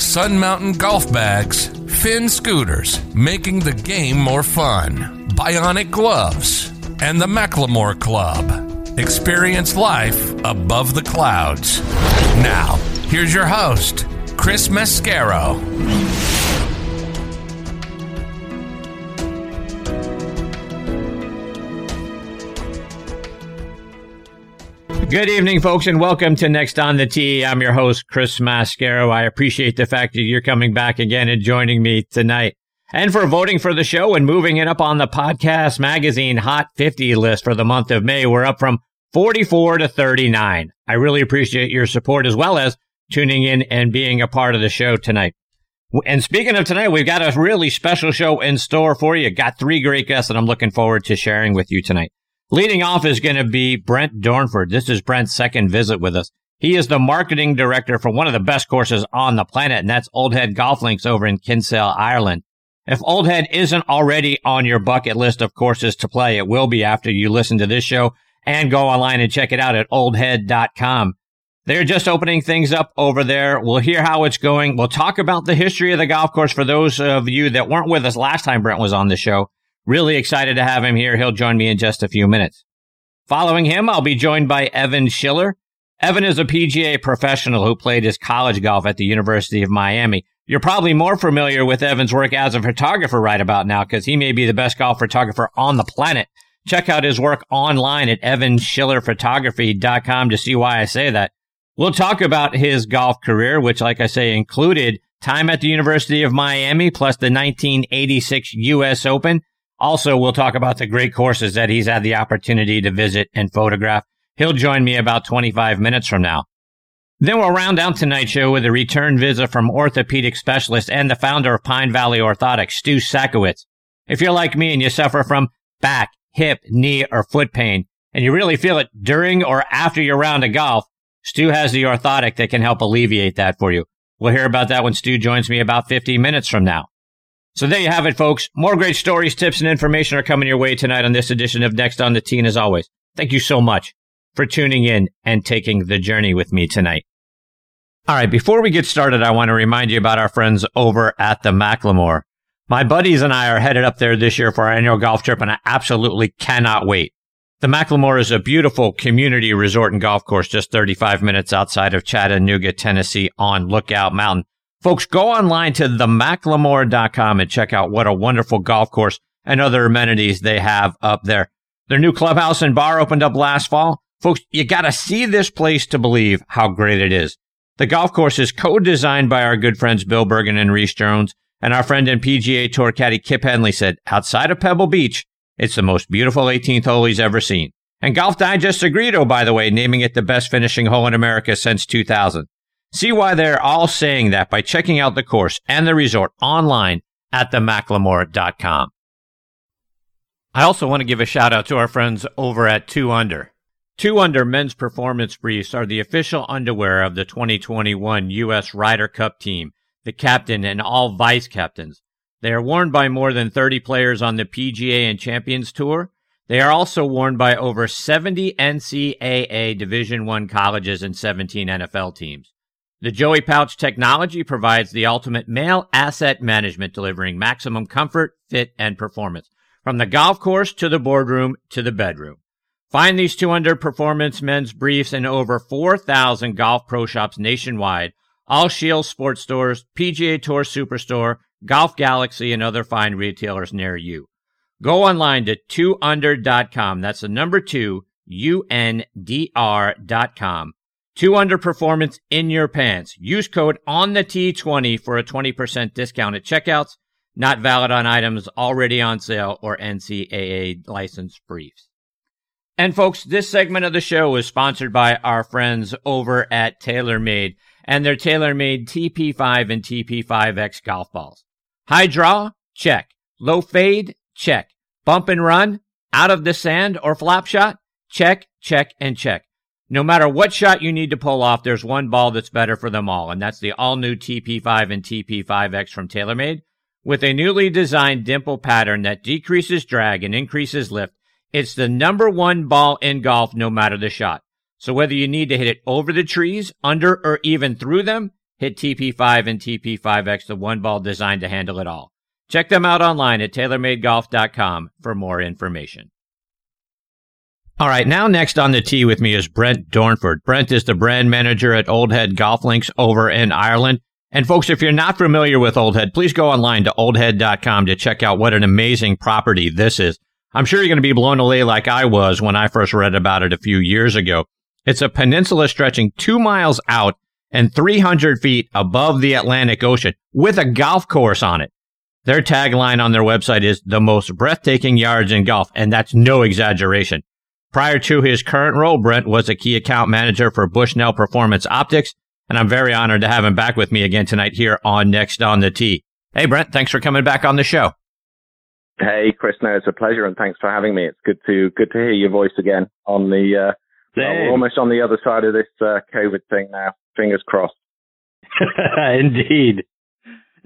Sun Mountain Golf Bags, Finn Scooters, making the game more fun, Bionic Gloves, and the McLemore Club. Experience life above the clouds. Now, here's your host, Chris Mascaro. Good evening, folks, and welcome to Next on the Tee. I'm your host, Chris Mascaro. I appreciate the fact that you're coming back again and joining me tonight. And for voting for the show and moving it up on the podcast magazine Hot 50 list for the month of May. We're up from 44 to 39. I really appreciate your support as well as tuning in and being a part of the show tonight. And speaking of tonight, we've got a really special show in store for you. Got three great guests that I'm looking forward to sharing with you tonight. Leading off is going to be Brent Dornford. This is Brent's second visit with us. He is the marketing director for one of the best courses on the planet, and that's Old Head Golf Links over in Kinsale, Ireland. If Old Head isn't already on your bucket list of courses to play, it will be after you listen to this show and go online and check it out at oldhead.com. They're just opening things up over there. We'll hear how it's going. We'll talk about the history of the golf course for those of you that weren't with us last time Brent was on the show. Really excited to have him here. He'll join me in just a few minutes. Following him, I'll be joined by Evan Schiller. Evan is a PGA professional who played his college golf at the University of Miami. You're probably more familiar with Evan's work as a photographer right about now because he may be the best golf photographer on the planet. Check out his work online at evanschillerphotography.com to see why I say that. We'll talk about his golf career, which, like I say, included time at the University of Miami plus the 1986 U.S. Open also, we'll talk about the great courses that he's had the opportunity to visit and photograph. He'll join me about 25 minutes from now. Then we'll round out tonight's show with a return visit from orthopedic specialist and the founder of Pine Valley Orthotics, Stu Sackowitz. If you're like me and you suffer from back, hip, knee, or foot pain, and you really feel it during or after your round of golf, Stu has the orthotic that can help alleviate that for you. We'll hear about that when Stu joins me about 50 minutes from now. So there you have it, folks. More great stories, tips, and information are coming your way tonight on this edition of Next on the Tee. As always, thank you so much for tuning in and taking the journey with me tonight. All right, before we get started, I want to remind you about our friends over at the McLemore. My buddies and I are headed up there this year for our annual golf trip, and I absolutely cannot wait. The McLemore is a beautiful community resort and golf course just 35 minutes outside of Chattanooga, Tennessee on Lookout Mountain. Folks, go online to themclemore.com and check out what a wonderful golf course and other amenities they have up there. Their new clubhouse and bar opened up last fall. Folks, you gotta see this place to believe how great it is. The golf course is co-designed by our good friends Bill Bergin and Rees Jones, and our friend and PGA Tour caddy Kip Henley said, outside of Pebble Beach, it's the most beautiful 18th hole he's ever seen. And Golf Digest agreed, oh, by the way, naming it the best finishing hole in America since 2000. See why they're all saying that by checking out the course and the resort online at themclemore.com. I also want to give a shout out to our friends over at 2 Under. 2 Under men's performance briefs are the official underwear of the 2021 U.S. Ryder Cup team, the captain and all vice captains. They are worn by more than 30 players on the PGA and Champions Tour. They are also worn by over 70 NCAA Division I colleges and 17 NFL teams. The Joey Pouch technology provides the ultimate male asset management, delivering maximum comfort, fit, and performance from the golf course to the boardroom to the bedroom. Find these 200 performance men's briefs in over 4,000 golf pro shops nationwide, all Shield sports stores, PGA Tour Superstore, Golf Galaxy, and other fine retailers near you. Go online to 2under.com. That's the number two, U-N-D-R.com Two underperformance in your pants. Use code on the T20 for a 20% discount at checkouts. Not valid on items already on sale or NCAA licensed briefs. And folks, this segment of the show is sponsored by our friends over at TaylorMade and their TaylorMade TP5 and TP5X golf balls. High draw? Check. Low fade? Check. Bump and run? Out of the sand or flop shot? Check, check, and check. No matter what shot you need to pull off, there's one ball that's better for them all, and that's the all new TP5 and TP5X from TaylorMade. With a newly designed dimple pattern that decreases drag and increases lift, it's the number one ball in golf no matter the shot. So whether you need to hit it over the trees, under, or even through them, hit TP5 and TP5X, the one ball designed to handle it all. Check them out online at TaylorMadeGolf.com for more information. All right, now next on the tee with me is Brent Dornford. Brent is the brand manager at Old Head Golf Links over in Ireland. And folks, if you're not familiar with Old Head, please go online to oldhead.com to check out what an amazing property this is. I'm sure you're going to be blown away like I was when I first read about it a few years ago. It's a peninsula stretching two miles out and 300 feet above the Atlantic Ocean with a golf course on it. Their tagline on their website is the most breathtaking yards in golf, and that's no exaggeration. Prior to his current role, Brent was a key account manager for Bushnell Performance Optics, and I'm very honored to have him back with me again tonight here on Next on the Tee. Hey, Brent, thanks for coming back on the show. Hey, Chris, no, it's a pleasure, and thanks for having me. It's good to good to hear your voice again on the. Uh, we're almost on the other side of this uh, COVID thing now. Fingers crossed. Indeed.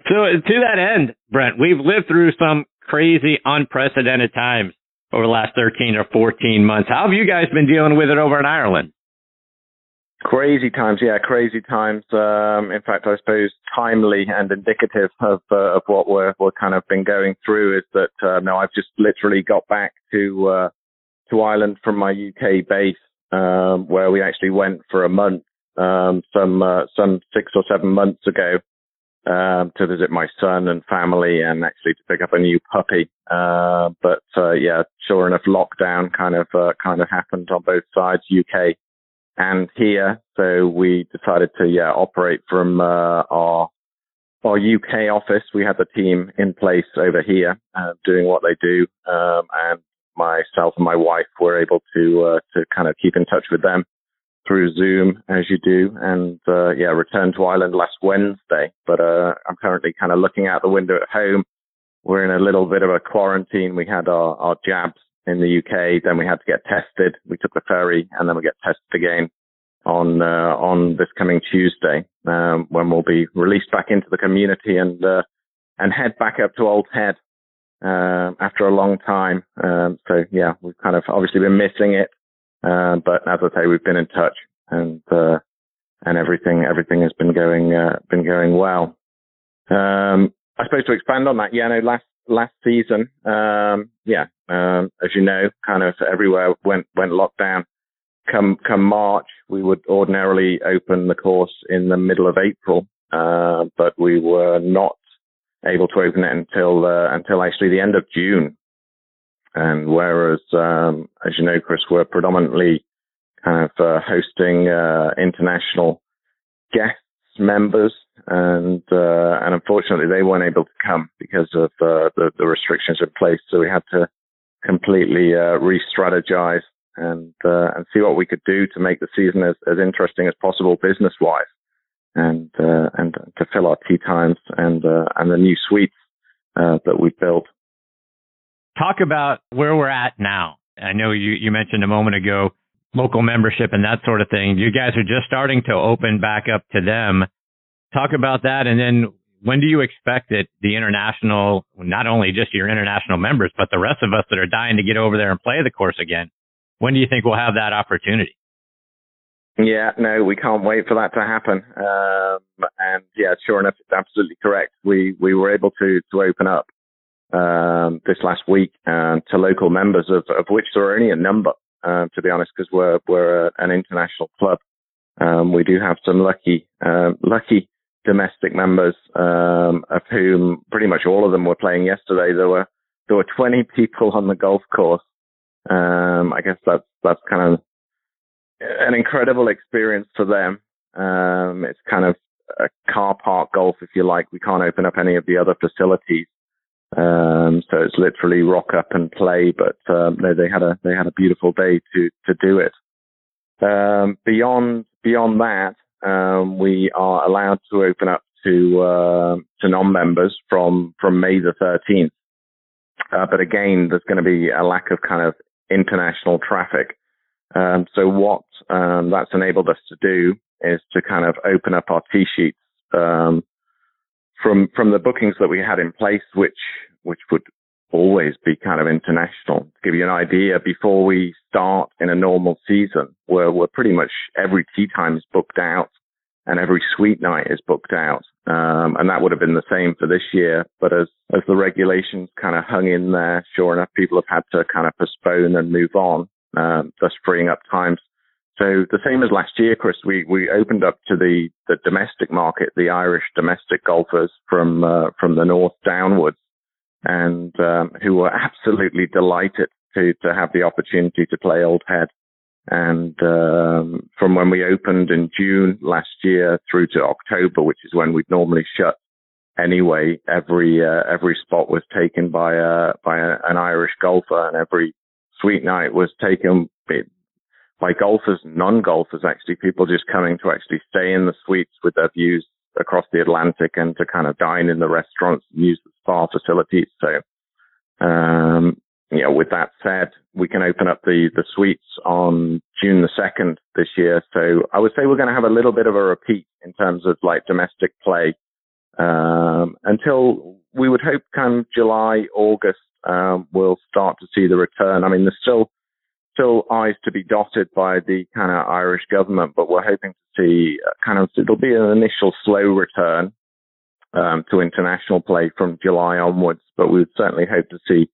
So to that end, Brent, we've lived through some crazy, unprecedented times over the last 13 or 14 months. How have you guys been dealing with it over in Ireland? Crazy times, yeah, crazy times. Um, in fact, I suppose timely and indicative of uh, of what we're we're kind of been going through is that uh, no, I've just literally got back to uh, to Ireland from my UK base, um, where we actually went for a month um, some uh, some six or seven months ago um, to visit my son and family and actually to pick up a new puppy. Uh, but uh, yeah, sure enough, lockdown kind of uh, kind of happened on both sides, UK and here. So we decided to yeah operate from uh, our our UK office. We had the team in place over here uh, doing what they do, um, and myself and my wife were able to uh, to kind of keep in touch with them through Zoom as you do, and uh, yeah, returned to Ireland last Wednesday. But uh, I'm currently kind of looking out the window at home. We're in a little bit of a quarantine. We had our, our jabs in the UK, then we had to get tested. We took the ferry, and then we get tested again on uh, on this coming Tuesday, um, when we'll be released back into the community and uh, and head back up to Old Head uh, after a long time. Um, so yeah, we've kind of obviously been missing it. Uh, but as I say, we've been in touch and, uh, and everything, everything has been going, uh, been going well. Um, I suppose to expand on that, yeah, no, last, last season, um, yeah, um, as you know, kind of everywhere went, went lockdown. Come, come March, we would ordinarily open the course in the middle of April, uh, but we were not able to open it until, uh, until actually the end of June. And whereas, um, as you know, Chris, we're predominantly kind of uh, hosting uh, international guests, members, and uh, and unfortunately they weren't able to come because of uh, the, the restrictions in place. So we had to completely uh, re-strategize and uh, and see what we could do to make the season as, as interesting as possible business wise, and and to fill our tee times and and the new suites that we've built talk about where we're at now. I know you, you mentioned a moment ago local membership and that sort of thing. You guys are just starting to open back up to them. Talk about that. And then when do you expect that the international, not only just your international members, but the rest of us that are dying to get over there and play the course again, when do you think we'll have that opportunity? Yeah, no, we can't wait for that to happen. Um, and yeah, sure enough, it's absolutely correct. We we were able to to open up um, this last week uh, to local members, of, of which there are only a number, uh, to be honest, because we're we're an international club. Um, we do have some lucky uh, lucky domestic members, um, of whom pretty much all of them were playing yesterday. There were there were 20 people on the golf course. Um, I guess that's that's kind of an incredible experience for them. Um, it's kind of a car park golf, if you like. We can't open up any of the other facilities. Um, so it's literally rock up and play, but um, they had a they had a beautiful day to to do it. Um, beyond beyond that, um, we are allowed to open up to uh, to non-members from from May the 13th. Uh, but again, there's going to be a lack of kind of international traffic. Um, so what that's enabled us to do is to kind of open up our tee sheets um, from from the bookings that we had in place, which which would always be kind of international. To give you an idea, before we start in a normal season, we're, we're pretty much every tee time is booked out and every suite night is booked out. Um, and that would have been the same for this year. But as, as the regulations kind of hung in there, sure enough, people have had to kind of postpone and move on, um, thus freeing up times. So the same as last year, Chris, we, we opened up to the, the domestic market, the Irish domestic golfers from, uh, from the north downwards and, um, who were absolutely delighted to, to have the opportunity to play Old Head. And um, from when we opened in June last year through to October, which is when we'd normally shut anyway, every uh, every spot was taken by a by a, an Irish golfer, and every suite night was taken by golfers, non-golfers actually, people just coming to actually stay in the suites with their views across the Atlantic and to kind of dine in the restaurants and use the spa facilities. So um, you know, with that said, we can open up the, the suites on June the 2nd this year. So I would say we're going to have a little bit of a repeat in terms of like domestic play, um, until we would hope come July, August, um, we'll start to see the return. I mean, there's still, still I's to be dotted by the kind of Irish government, but we're hoping to see kind of, it'll be an initial slow return, um, to international play from July onwards, but we would certainly hope to see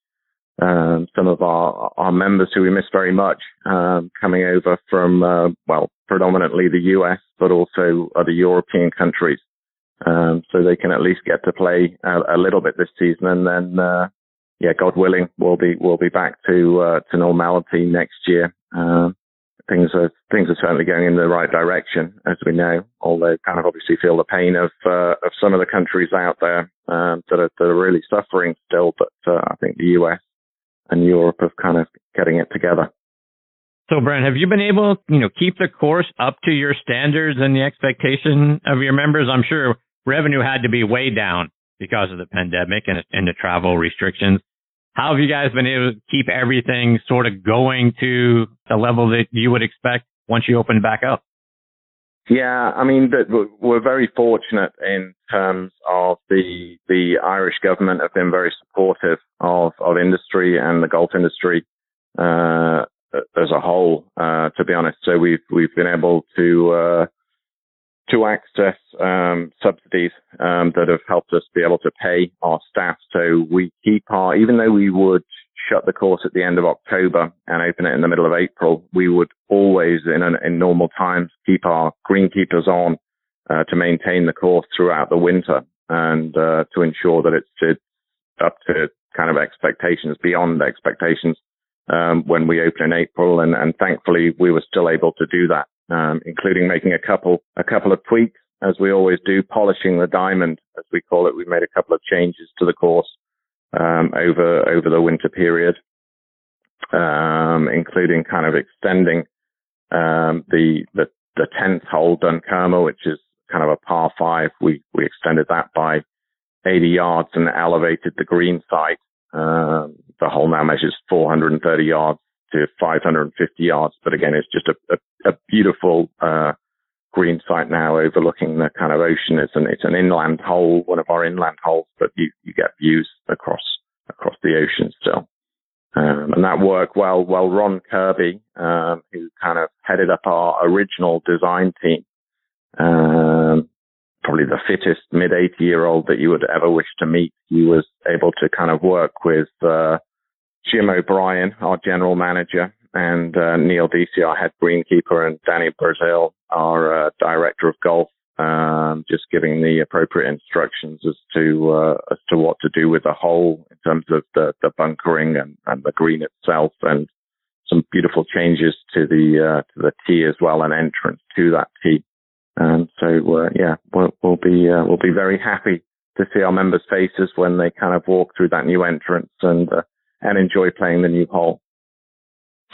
um, some of our, our members who we miss very much um, coming over from, uh, well, predominantly the US, but also other European countries. Um, so they can at least get to play a, a little bit this season, and then, uh, yeah, God willing, we'll be we'll be back to uh, to normality next year. Um, things are things are certainly going in the right direction, as we know. Although, kind of obviously feel the pain of uh, of some of the countries out there um, that are that are really suffering still. But uh, I think the US and Europe of kind of getting it together. So, Brent, have you been able, you know, keep the course up to your standards and the expectation of your members? I'm sure revenue had to be way down because of the pandemic and, and the travel restrictions. How have you guys been able to keep everything sort of going to the level that you would expect once you open back up? Yeah, I mean, we're very fortunate in terms of the the Irish government have been very supportive of of industry and the golf industry uh, as a whole. Uh, to be honest, so we've we've been able to uh, to access um, subsidies um, that have helped us be able to pay our staff. So we keep our even though we would shut the course at the end of October and open it in the middle of April, we would always, in, an, in normal times, keep our greenkeepers on uh, to maintain the course throughout the winter and uh, to ensure that it's, up to kind of expectations, beyond expectations, um, when we open in April. And, and, thankfully, we were still able to do that, um, including making a couple a couple of tweaks, as we always do, polishing the diamond, as we call it. We made a couple of changes to the course um, over over the winter period, um, including kind of extending um, the the the tenth hole Dunkermo, which is kind of a par five. We we extended that by 80 yards and elevated the green site. Um, the hole now measures 430 yards to 550 yards, but again, it's just a, a, a beautiful uh, green site now overlooking the kind of ocean. It's an it's an inland hole, one of our inland holes, but you, you get views across across the ocean still. Um, and that worked well. Well, Ron Kirby, um, who kind of headed up our original design team, um, probably the fittest mid 80 year old that you would ever wish to meet. He was able to kind of work with uh, Jim O'Brien, our general manager, and uh, Neil Deasy, our head greenkeeper, and Danny Brassil, our uh, director of golf, um, just giving the appropriate instructions as to uh, as to what to do with the hole in terms of the, the bunkering and, and the green itself, and some beautiful changes to the uh, to the tee as well, an entrance to that tee. And so uh, yeah, we'll, we'll be uh, we'll be very happy to see our members' faces when they kind of walk through that new entrance and and enjoy playing the new hole.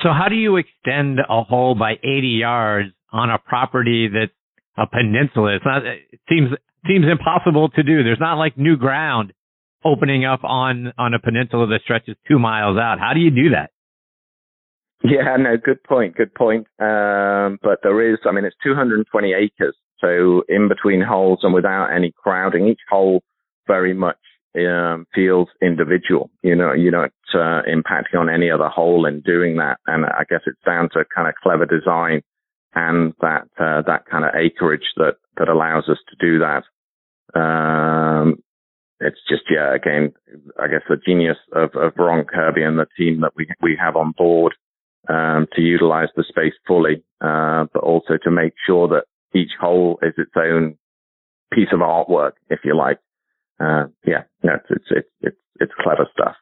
So how do you extend a hole by 80 yards on a property that's a peninsula? It's not, it seems seems impossible to do. There's not like new ground opening up on on a peninsula that stretches two miles out. How do you do that? Yeah, no, good point, good point. Um, but there is, I mean, it's 220 acres, so in between holes and without any crowding, each hole very much um, feels individual. You know, you're not uh, impacting on any other hole in doing that, and I guess it's down to kind of clever design and that uh, that kind of acreage that that allows us to do that. Um, it's just yeah, again, I guess the genius of, of Ron Kirby and the team that we we have on board um, to utilize the space fully, uh, but also to make sure that each hole is its own piece of artwork, if you like. Uh, yeah, no, it's, it's, it's, it's clever stuff.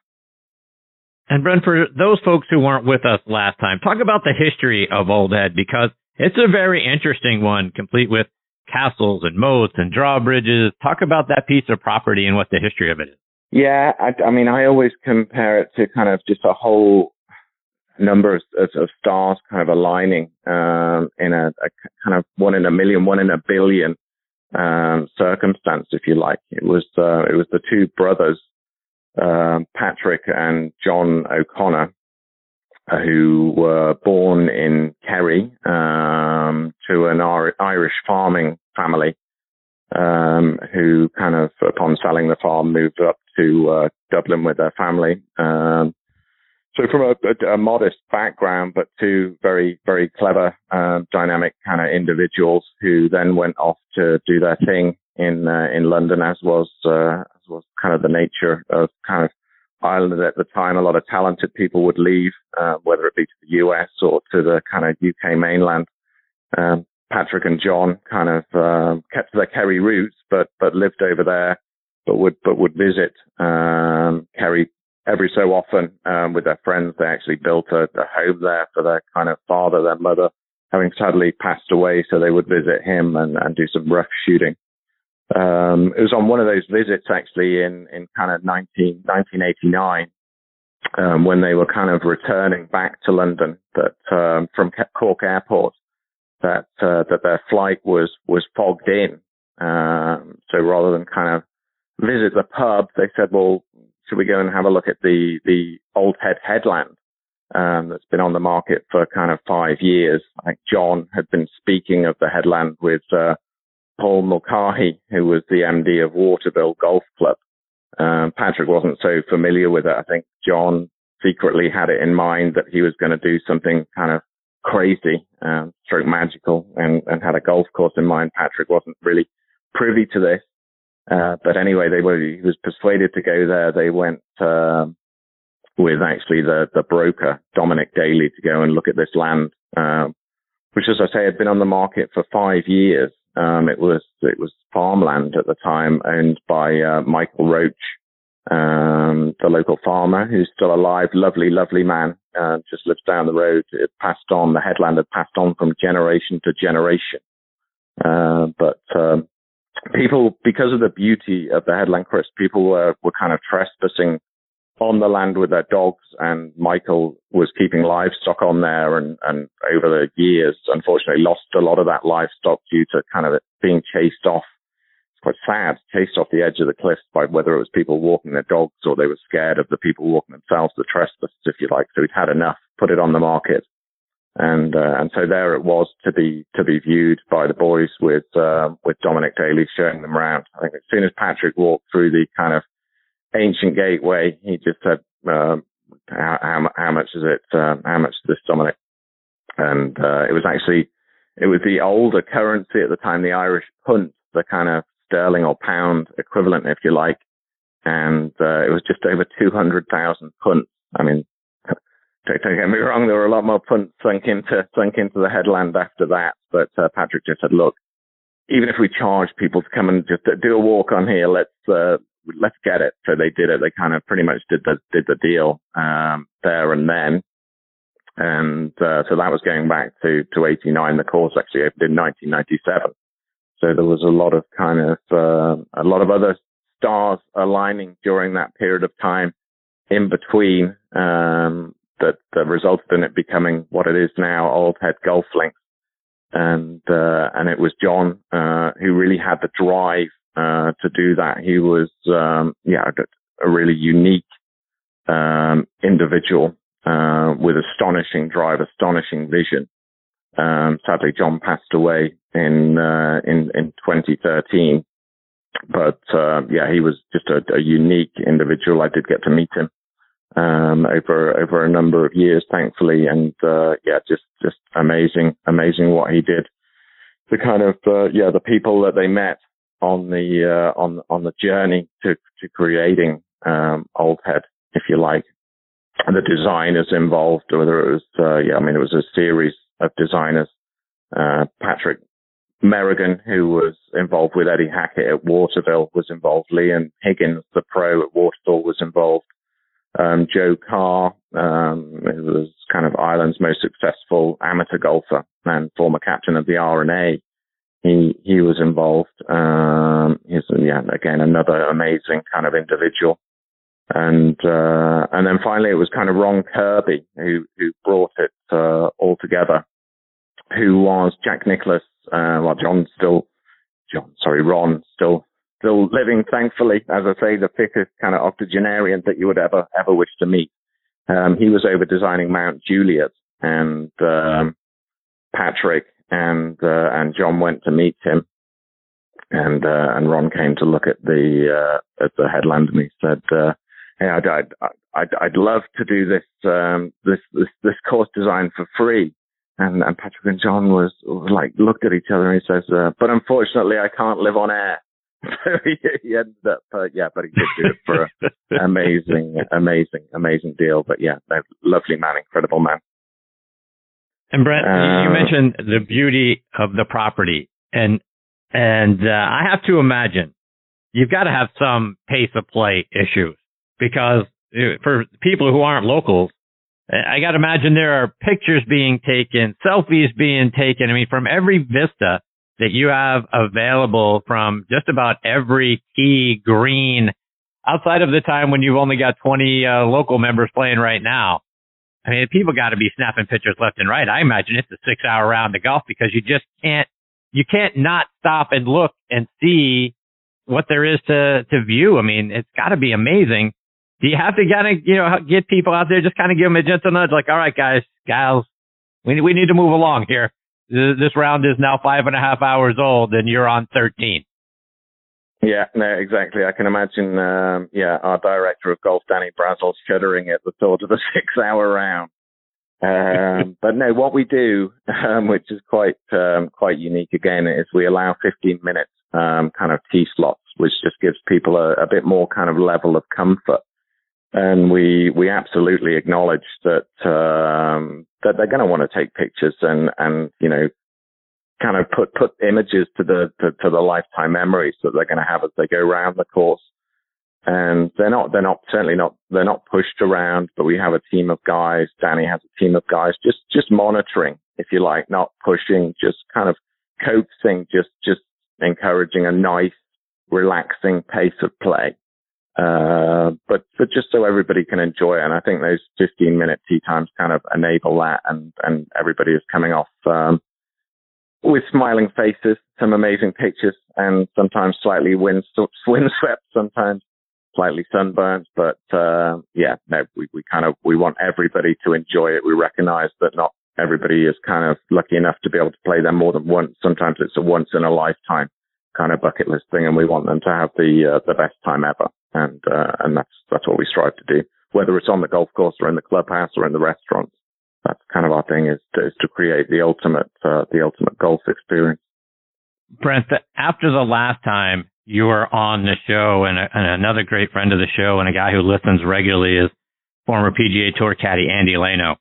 And Brent, for those folks who weren't with us last time, talk about the history of Old Head because it's a very interesting one, complete with castles and moats and drawbridges. Talk about that piece of property and what the history of it is. Yeah, I, I mean, I always compare it to kind of just a whole number of, of, of stars kind of aligning um, in a, a, kind of one in a million, one in a billion um, circumstance, if you like. It was uh, it was the two brothers, uh, Patrick and John O'Connor, uh, who were born in Kerry um, to an Irish farming family, um, who kind of upon selling the farm moved up to uh, Dublin with their family. Um, so from a, a, a, modest background, but two very, very clever, uh, dynamic kind of individuals who then went off to do their thing in uh, in London, as was uh, as was kind of the nature of kind of Ireland at the time. A lot of talented people would leave, uh, whether it be to the US or to the kind of UK mainland. Um, Patrick and John kind of uh, kept their Kerry roots, but but lived over there, but would but would visit um, Kerry every so often um, with their friends. They actually built a, a home there for their kind of father, their mother, having sadly passed away. So they would visit him and, and do some rough shooting. Um, it was on one of those visits actually in, in kind of 19, 1989 um, when they were kind of returning back to London that um, from Cork Airport that uh, that their flight was was fogged in. Um, so rather than kind of visit the pub, they said, "Well, should we go and have a look at the the Old Head headland um, that's been on the market for kind of five years? I think John had been speaking of the headland with uh, Paul Mulcahy, who was the MD of Waterville Golf Club. Um, Patrick wasn't so familiar with it. I think John secretly had it in mind that he was going to do something kind of crazy, um, stroke magical, and, and had a golf course in mind. Patrick wasn't really privy to this. Uh, but anyway, they were, he was persuaded to go there. They went, um, with actually the, the broker, Dominic Daly, to go and look at this land, um, which, as I say, had been on the market for five years. Um, it was, it was farmland at the time owned by, uh, Michael Roach, um, the local farmer who's still alive, lovely, lovely man, uh, just lives down the road. It passed on, the headland had passed on from generation to generation. Uh, but, um, people, because of the beauty of the headland crest, people were, were kind of trespassing on the land with their dogs and Michael was keeping livestock on there and, and over the years, unfortunately lost a lot of that livestock due to kind of being chased off. It's quite sad, chased off the edge of the cliffs by whether it was people walking their dogs or they were scared of the people walking themselves, the trespassers, if you like. So he'd had enough, put it on the market and uh, and so there it was to be to be viewed by the boys with uh, with Dominic Daly showing them around. I think as soon as Patrick walked through the kind of ancient gateway, he just said, uh, how, how, much is it? Uh, how much is this, Dominic?" And uh, it was actually it was the older currency at the time, the Irish punt, the kind of sterling or pound equivalent, if you like, and uh, it was just over two hundred thousand punts. I mean, don't, get me wrong, there were a lot more punts sunk into sunk into the headland after that. But uh, Patrick just said, look, even if we charge people to come and just do a walk on here, let's uh, let's get it. So they did it. They kind of pretty much did the did the deal um, there and then. And uh, so that was going back to to 89. The course actually opened in 1997. So there was a lot of kind of uh, a lot of other stars aligning during that period of time in between um, that, that resulted in it becoming what it is now, Old Head Golf Links. And, uh, and it was John, uh, who really had the drive uh, to do that. He was, um, yeah, a really unique um, individual uh, with astonishing drive, astonishing vision. Um, sadly, John passed away in uh, in in 2013. But uh, yeah, he was just a, a, unique individual. I did get to meet him um, over over a number of years, thankfully, and uh, yeah, just just amazing, amazing what he did. The kind of uh, yeah, the people that they met on the uh, on on the journey to to creating um, Old Head, if you like, the designers involved, whether it was uh, yeah, I mean it was a series of designers. Uh, Patrick Merrigan, who was involved with Eddie Hackett at Waterville, was involved. Liam Higgins, the pro at Waterville, was involved. Um, Joe Carr, um, who was kind of Ireland's most successful amateur golfer and former captain of the R&A, he he was involved. Um, he's yeah, again another amazing kind of individual. And uh, and then finally it was kind of Ron Kirby who who brought it uh, all together, who was Jack Nicklaus. Uh, well, John still, John, sorry, Ron still still living, thankfully. As I say, the fittest kind of octogenarian that you would ever ever wish to meet. Um, he was over designing Mount Juliet, and um, Patrick and uh, and John went to meet him, and uh, and Ron came to look at the uh, at the headland, and he said, uh, "Hey, I'd, I'd I'd I'd love to do this um, this this this course design for free." And, and Patrick and John was, was like looked at each other and he says, uh, "But unfortunately, I can't live on air." So he, he ended up, uh, yeah, but he did do it for an amazing, amazing, amazing deal. But yeah, lovely man, incredible man. And Brent, uh, you mentioned the beauty of the property, and and uh, I have to imagine you've got to have some pace of play issues because uh, for people who aren't locals, I got to imagine there are pictures being taken, selfies being taken. I mean, from every vista that you have available from just about every key green outside of the time when you've only got 20 uh, local members playing right now. I mean, people got to be snapping pictures left and right. I imagine it's a six hour round of golf because you just can't, you can't not stop and look and see what there is to, to view. I mean, it's got to be amazing. Do you have to kind of, you know, get people out there, just kind of give them a gentle nudge, like, all right, guys, gals, we, we need to move along here. This round is now five and a half hours old and you're on 13. Yeah, no, exactly. I can imagine, um, yeah, our director of golf, Danny Brassil, shuddering at the thought of a six-hour round. Um, but no, what we do, um, which is quite um, quite unique again, is we allow 15 minutes um, kind of tee slots, which just gives people a, a, bit more kind of level of comfort. And we we absolutely acknowledge that um, that they're going to want to take pictures and and you know kind of put put images to the to, to the lifetime memories that they're going to have as they go around the course. And they're not they're not certainly not they're not pushed around, but we have a team of guys. Danny has a team of guys just just monitoring, if you like, not pushing, just kind of coaxing, just just encouraging a nice, relaxing pace of play. Uh, but, but just so everybody can enjoy it. And I think those 15 minute tee times kind of enable that and, and everybody is coming off, um, with smiling faces, some amazing pictures, and sometimes slightly wind windswept, sometimes slightly sunburnt. But uh, yeah, no, we, we kind of we want everybody to enjoy it. We recognise that not everybody is kind of lucky enough to be able to play them more than once. Sometimes it's a once in a lifetime kind of bucket list thing, and we want them to have the uh, the best time ever. And uh, and that's that's what we strive to do, whether it's on the golf course or in the clubhouse or in the restaurants that's kind of our thing is to, is to create the ultimate uh, the ultimate golf experience. Brent, after the last time you were on the show, and, a, and another great friend of the show, and a guy who listens regularly is former PGA Tour caddy Andy Leno,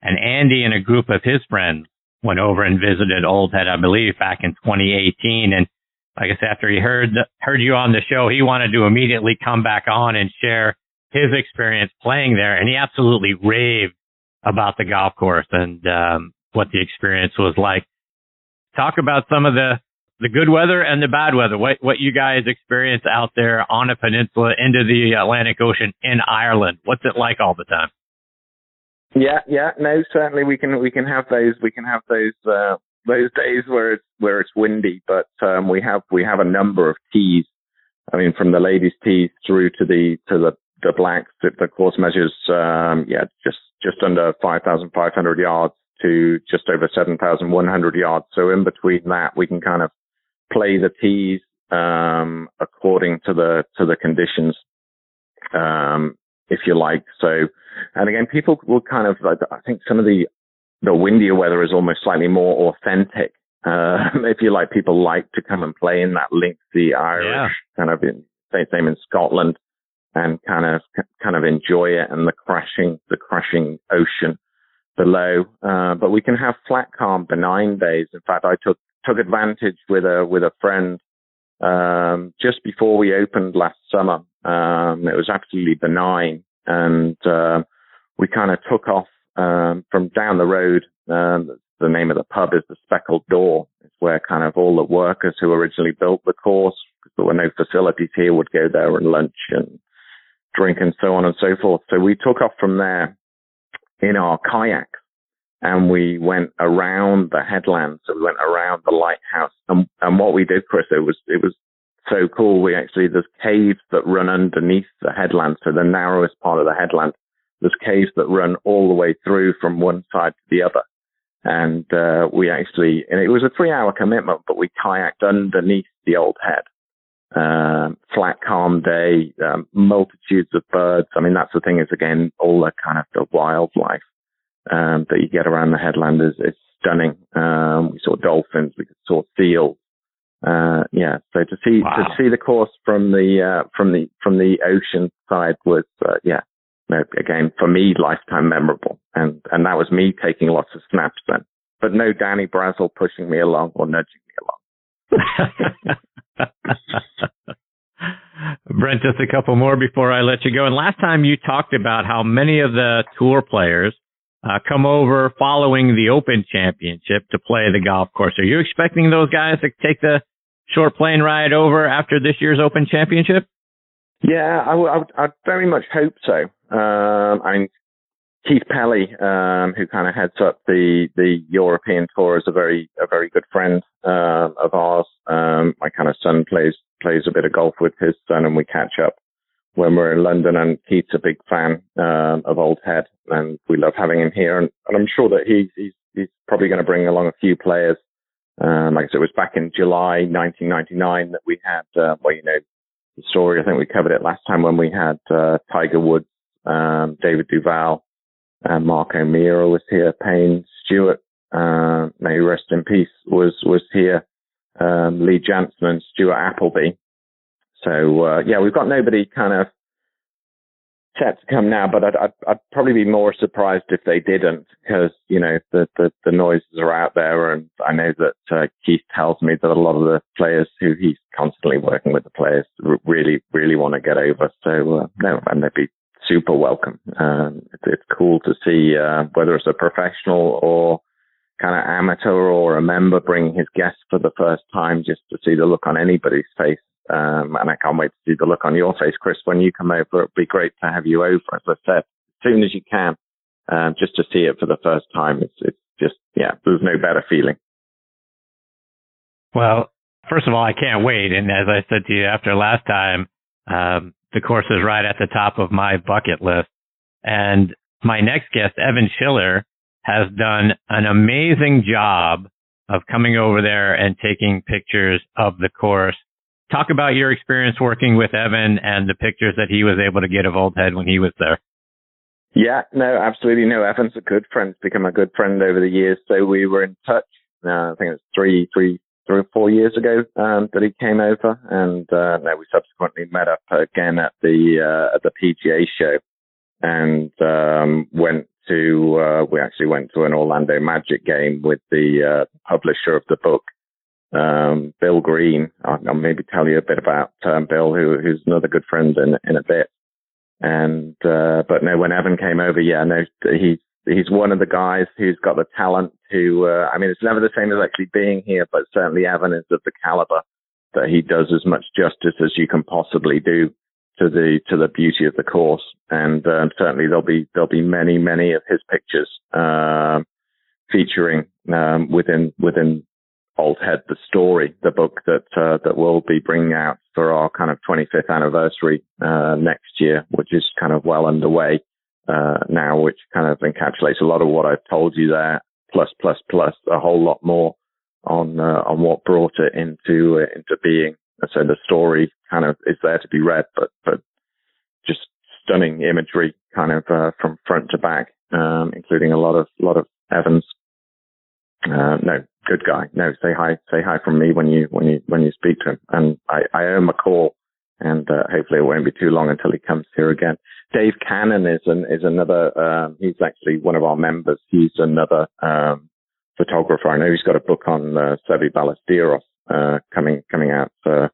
and Andy and a group of his friends went over and visited Old Head, I believe, back in 2018, and I guess after he heard heard you on the show, he wanted to immediately come back on and share his experience playing there, and he absolutely raved about the golf course and um, what the experience was like. Talk about some of the the good weather and the bad weather. What what you guys experience out there on a peninsula into the Atlantic Ocean in Ireland? What's it like all the time? Yeah, yeah, no, certainly we can we can have those we can have those uh, those days where it's where it's windy, but um, we have we have a number of tees I mean, from the ladies' tees through to the to the the blacks, the course measures, um, yeah, just just under 5,500 yards to just over 7,100 yards. So in between that, we can kind of play the tees um, according to the to the conditions, um, if you like. So, and again, people will kind of, I think some of the the windier weather is almost slightly more authentic. Uh, if you like, people like to come and play in that lengthy Irish yeah. kind of in, same in Scotland and kind of kind of enjoy it and the crashing the crashing ocean below. Uh, but we can have flat, calm, benign days. In fact, I took took advantage with a with a friend um, just before we opened last summer. Um, it was absolutely benign, and uh, we kind of took off um, from down the road. Um, the name of the pub is the Speckled Door. It's where kind of all the workers who originally built the course, because there were no facilities here, would go there and lunch and drink and so on and so forth. So we took off from there in our kayaks and we went around the headland. So we went around the lighthouse and, and what we did, Chris, it was, it was so cool. We actually, there's caves that run underneath the headland. So the narrowest part of the headland, there's caves that run all the way through from one side to the other. And, uh, we actually, and it was a three hour commitment, but we kayaked underneath the old head uh, flat, calm day, um, multitudes of birds. I mean, that's the thing is again, all the kind of the wildlife um, that you get around the headland is, is stunning. Um, we saw dolphins, we saw seals. Uh, yeah, so to see wow. to see the course from the uh, from the from the ocean side was uh, yeah, again for me lifetime memorable, and and that was me taking lots of snaps then, but no Danny Brassil pushing me along or nudging me along. Brent, just a couple more before I let you go. And last time you talked about how many of the tour players uh, come over following the Open Championship to play the golf course. Are you expecting those guys to take the short plane ride over after this year's Open Championship? Yeah, I, I very much hope so. Um, I mean, Keith Pelley, um, who kind of heads up the, the European tour, is a very a very good friend uh, of ours. Um, my kind of son plays plays a bit of golf with his son, and we catch up when we're in London. And Keith's a big fan um, of Old Head, and we love having him here. And, and I'm sure that he's he's, he's probably going to bring along a few players. Um, like I said, it was back in July 1999 that we had, uh, well, you know, the story. I think we covered it last time when we had uh, Tiger Woods, um, David Duval, uh, Mark O'Meara was here, Payne Stewart, uh, may rest in peace, was was here, um, Lee Janzen and Stuart Appleby. So uh, yeah, we've got nobody kind of set to come now, but I'd, I'd, I'd probably be more surprised if they didn't, because you know the, the, the noises are out there, and I know that uh, Keith tells me that a lot of the players who he's constantly working with the players really really want to get over. So uh, no, and they'd be super welcome. Um, it's, it's cool to see uh, whether it's a professional or kind of amateur or a member bringing his guests for the first time, just to see the look on anybody's face. Um, and I can't wait to see the look on your face, Chris, when you come over. It'd be great to have you over, as I said, as soon as you can, um, just to see it for the first time. It's, it's just, yeah, there's no better feeling. Well, first of all, I can't wait. And as I said to you after last time, um, the course is right at the top of my bucket list. And my next guest, Evan Schiller, has done an amazing job of coming over there and taking pictures of the course. Talk about your experience working with Evan and the pictures that he was able to get of Old Head when he was there. Yeah, no, absolutely. No, Evan's a good friend, become a good friend over the years. So we were in touch. Uh, I think it was three, three, three or four years ago um, that he came over, and uh, we subsequently met up again at the uh, at the PGA show, and um, went to uh, we actually went to an Orlando Magic game with the uh, publisher of the book, um, Bill Green. I'll, I'll, maybe tell you a bit about um, Bill, who, who's another good friend in in a bit. And uh, but no, when Evan came over, yeah, no, he he's one of the guys who's got the talent to, uh, I mean, it's never the same as actually being here, but certainly Evan is of the caliber that he does as much justice as you can possibly do to the, to the beauty of the course. And, uh, certainly there'll be, there'll be many, many of his pictures, um, featuring, um, within, within Old Head, the story, the book that uh, that we'll be bringing out for our kind of 25th anniversary uh, next year, which is kind of well underway uh, now, which kind of encapsulates a lot of what I've told you there, plus plus plus a whole lot more on uh, on what brought it into uh, into being. So the story kind of is there to be read, but but just stunning imagery, kind of uh, from front to back, um, including a lot of lot of Evans. Uh, no, good guy. No, say hi, say hi from me when you when you when you speak to him. And I, I owe him a call, and uh, hopefully it won't be too long until he comes here again. Dave Cannon is an, is another. Um, he's actually one of our members. He's another um, photographer. I know he's got a book on uh, Seve Ballesteros uh, coming coming out uh,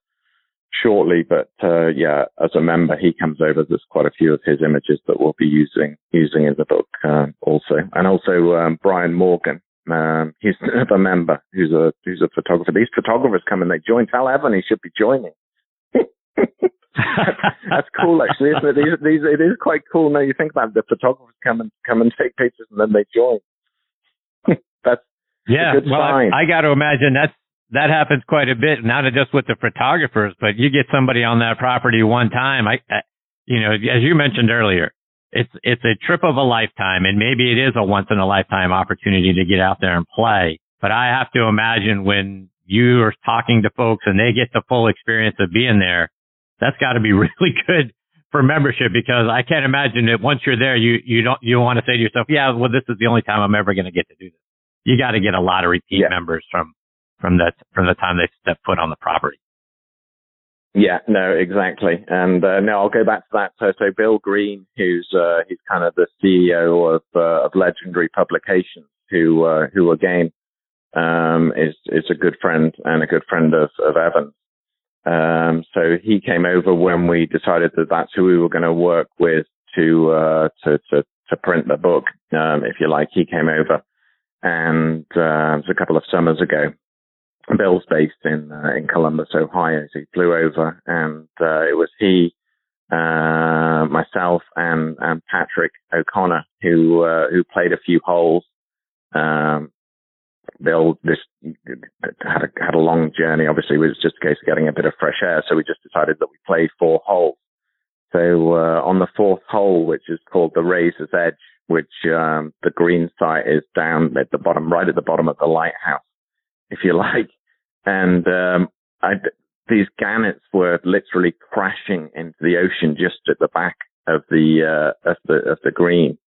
shortly. But uh, yeah, as a member, he comes over. There's quite a few of his images that we'll be using using in the book uh, also, and also um, Brian Morgan. Um, he's another member who's a who's a photographer. These photographers come and they join. Tell Evan he should be joining. that's cool, actually, isn't it? These, these, it is quite cool. Now you think about it, the photographers come and come and take pictures, and then they join. that's yeah. well, I, I got to imagine that's that happens quite a bit, not just with the photographers, but you get somebody on that property one time. I, I, you know, as you mentioned earlier, it's it's a trip of a lifetime, and maybe it is a once in a lifetime opportunity to get out there and play. But I have to imagine when you are talking to folks and they get the full experience of being there, that's got to be really good for membership because I can't imagine that once you're there, you you don't you want to say to yourself, yeah, well, this is the only time I'm ever going to get to do this. You got to get a lot of repeat yeah. members from from that from the time they step foot on the property. Yeah, no, exactly. And uh, no, I'll go back to that. So, so Bill Green, who's uh, he's kind of the CEO of uh, of Legendary Publications, who uh, who again um, is is a good friend and a good friend of of Evans. Um, so he came over when we decided that that's who we were going to work with to uh, to to to print the book, um, if you like. He came over, and uh, it was a couple of summers ago, Bill's based in uh, in Columbus, Ohio. So he flew over, and uh, it was he, uh, myself, and and Patrick O'Connor who uh, who played a few holes. Um, Bill this had a had a long journey. Obviously, it was just a case of getting a bit of fresh air. So we just decided that we play four holes. So uh, on the fourth hole, which is called the Razor's Edge, which um, the green site is down at the bottom, right at the bottom of the lighthouse, if you like and um, I, these gannets were literally crashing into the ocean just at the back of the uh, of the of the green,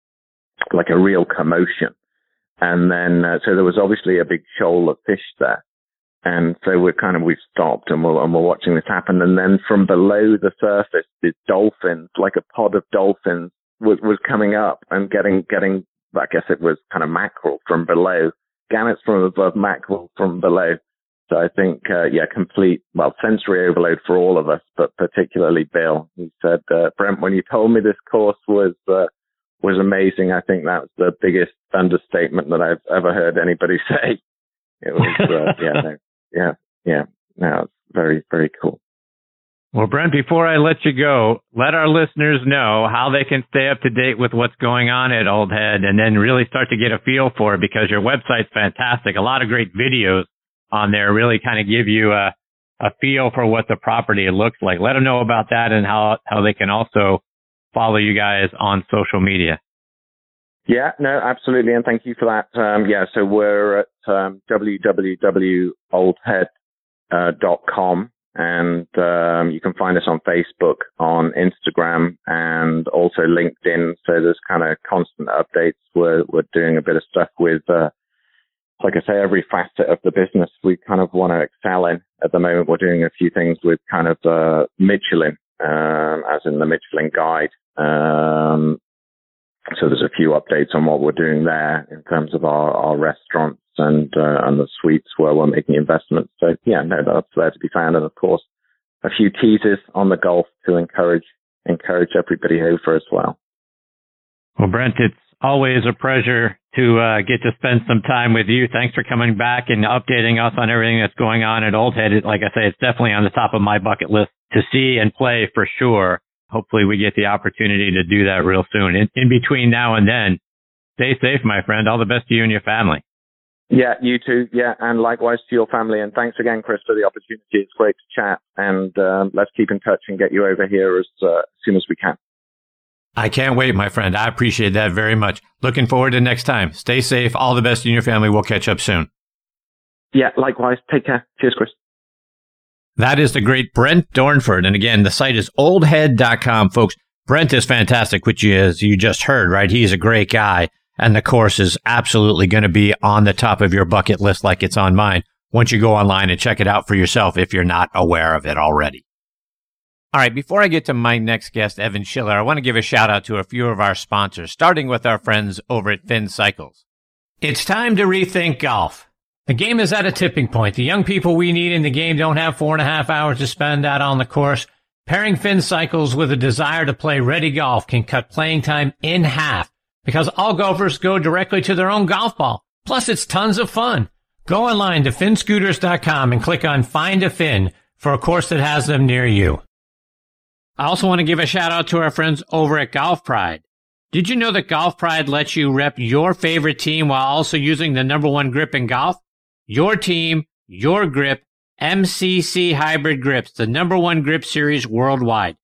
like a real commotion. And then uh, so there was obviously a big shoal of fish there, and so we're kind of we've stopped and we're and we're watching this happen. And then from below the surface, the dolphins, like a pod of dolphins, was was coming up and getting getting. I guess it was kind of mackerel from below, gannets from above, mackerel from below so I think, uh, yeah, complete, well, sensory overload for all of us, but particularly Bill. He said, uh, Brent, when you told me this course was, uh, was amazing, I think that's the biggest understatement that I've ever heard anybody say. It was, uh, yeah, yeah, yeah, no, it's very, very cool. Well, Brent, before I let you go, let our listeners know how they can stay up to date with what's going on at Old Head and then really start to get a feel for it because your website's fantastic. A lot of great videos on there really kind of give you a, a feel for what the property looks like. Let them know about that and how, how they can also follow you guys on social media. Yeah, no, absolutely. And thank you for that. Um, yeah, so we're at um, www.oldhead.com uh, and um, you can find us on Facebook, on Instagram, and also LinkedIn. So there's kind of constant updates. We're, we're doing a bit of stuff with uh, like I say, every facet of the business we kind of want to excel in. At the moment, we're doing a few things with kind of uh, Michelin, um, as in the Michelin Guide. Um, so there's a few updates on what we're doing there in terms of our, our restaurants and uh, and the suites where we're making investments. So yeah, no, that's there to be found, and of course, a few teasers on the golf to encourage encourage everybody over as well. Well, Brent, it's always a pleasure to uh, get to spend some time with you. Thanks for coming back and updating us on everything that's going on at Old Head. Like I say, it's definitely on the top of my bucket list to see and play for sure. Hopefully we get the opportunity to do that real soon. In, in between now and then, stay safe, my friend. All the best to you and your family. Yeah, you too. Yeah, and likewise to your family. And thanks again, Chris, for the opportunity. It's great to chat, and um, let's keep in touch and get you over here as uh, soon as we can. I can't wait, my friend. I appreciate that very much. Looking forward to next time. Stay safe. All the best in your family. We'll catch up soon. Yeah, likewise. Take care. Cheers, Chris. That is the great Brent Dornford. And again, the site is oldhead.com, folks. Brent is fantastic, which is, you just heard, right? He's a great guy. And the course is absolutely going to be on the top of your bucket list like it's on mine once you go online and check it out for yourself if you're not aware of it already. All right, before I get to my next guest, Evan Schiller, I want to give a shout out to a few of our sponsors, starting with our friends over at Finn Cycles. It's time to rethink golf. The game is at a tipping point. The young people we need in the game don't have four and a half hours to spend out on the course. Pairing fin Cycles with a desire to play ready golf can cut playing time in half because all golfers go directly to their own golf ball. Plus, it's tons of fun. Go online to finscooters.com and click on Find a Fin for a course that has them near you. I also want to give a shout out to our friends over at Golf Pride. Did you know that Golf Pride lets you rep your favorite team while also using the number one grip in golf? Your team, your grip, MCC Hybrid Grips, the number one grip series worldwide.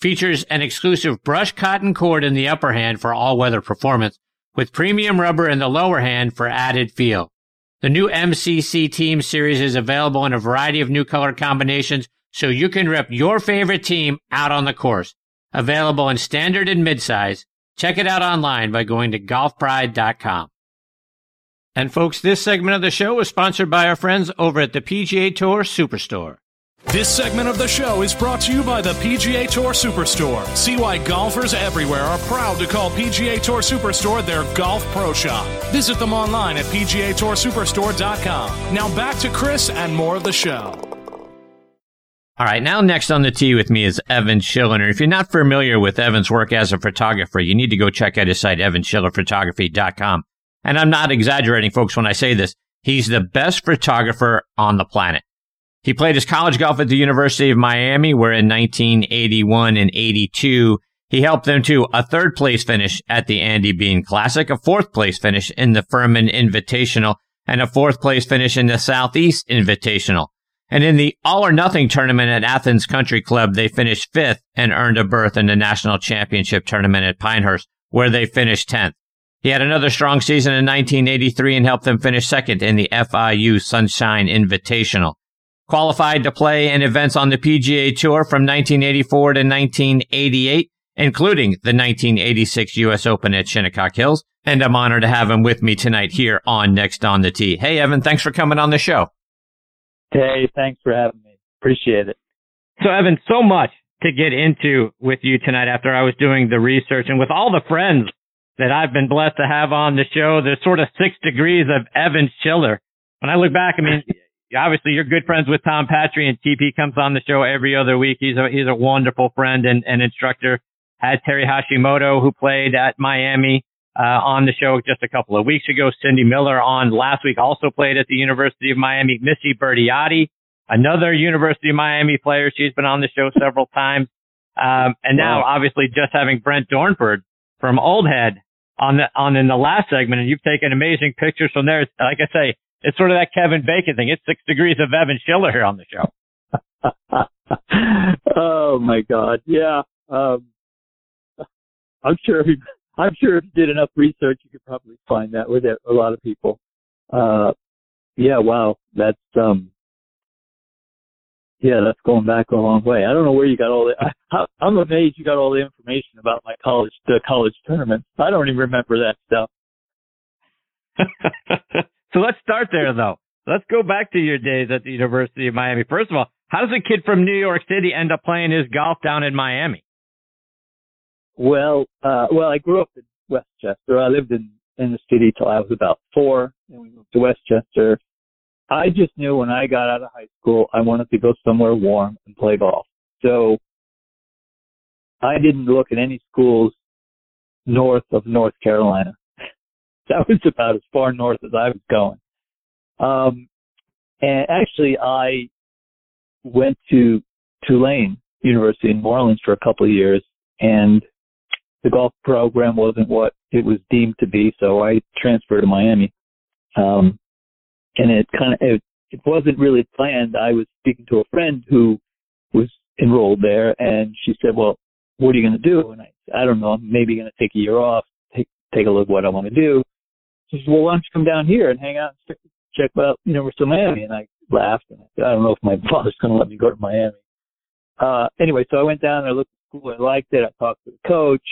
Features an exclusive brush cotton cord in the upper hand for all weather performance, with premium rubber in the lower hand for added feel. The new MCC Team Series is available in a variety of new color combinations, so you can rep your favorite team out on the course. Available in standard and midsize. Check it out online by going to golfpride.com. And folks, this segment of the show is sponsored by our friends over at the PGA Tour Superstore. This segment of the show is brought to you by the PGA Tour Superstore. See why golfers everywhere are proud to call PGA Tour Superstore their golf pro shop. Visit them online at PGATourSuperstore.com. Now back to Chris and more of the show. All right, now next on the tee with me is Evan Schiller. If you're not familiar with Evan's work as a photographer, you need to go check out his site, evanschillerphotography.com. And I'm not exaggerating, folks, when I say this. He's the best photographer on the planet. He played his college golf at the University of Miami, where in 1981 and 82, he helped them to a third place finish at the Andy Bean Classic, a fourth place finish in the Furman Invitational, and a fourth place finish in the Southeast Invitational. And in the All or Nothing tournament at Athens Country Club, they finished fifth and earned a berth in the national championship tournament at Pinehurst, where they finished 10th. He had another strong season in 1983 and helped them finish second in the FIU Sunshine Invitational qualified to play in events on the PGA Tour from 1984 to 1988, including the 1986 U.S. Open at Shinnecock Hills. And I'm honored to have him with me tonight here on Next on the Tee. Hey, Evan, thanks for coming on the show. Hey, thanks for having me. Appreciate it. So, Evan, so much to get into with you tonight after I was doing the research and with all the friends that I've been blessed to have on the show. There's sort of six degrees of Evan Schiller. When I look back, I mean, obviously you're good friends with Tom Patri and TP comes on the show every other week. He's a, he's a wonderful friend and, and instructor. Had Terry Hashimoto who played at Miami, uh, on the show just a couple of weeks ago. Cindy Miller on last week also played at the University of Miami. Missy Berteotti, another University of Miami player. She's been on the show several times. Um, and now obviously just having Brent Dornford from Old Head on the, on in the last segment and you've taken amazing pictures from there. Like I say, it's sort of that Kevin Bacon thing. It's six degrees of Evan Schiller here on the show. oh my God. Yeah. Um, I'm sure if you, I'm sure if you did enough research, you could probably find that with a lot of people. Uh, yeah. Wow. That's, um, yeah, that's going back a long way. I don't know where you got all the. I, I'm amazed you got all the information about my college, the college tournament. I don't even remember that stuff. So let's start there, though. Let's go back to your days at the University of Miami. First of all, how does a kid from New York City end up playing his golf down in Miami? Well, uh, well, I grew up in Westchester. I lived in in the city till I was about four, and we moved to Westchester. I just knew when I got out of high school, I wanted to go somewhere warm and play golf. So I didn't look at any schools north of North Carolina. that was about as far north as I was going. Um, and actually, I went to Tulane University in New Orleans for a couple of years, and the golf program wasn't what it was deemed to be, so I transferred to Miami. Um, and it kind of it, it wasn't really planned. I was speaking to a friend who was enrolled there, and she said, "Well, what are you going to do?" And I, I don't know. I'm maybe going to take a year off, take take a look what I want to do. She said, "Well, why don't you come down here and hang out and check out University of Miami?" And I laughed, and I said, "I don't know if my father's going to let me go to Miami." Uh, anyway, so I went down I looked at school. I liked it. I talked to the coach.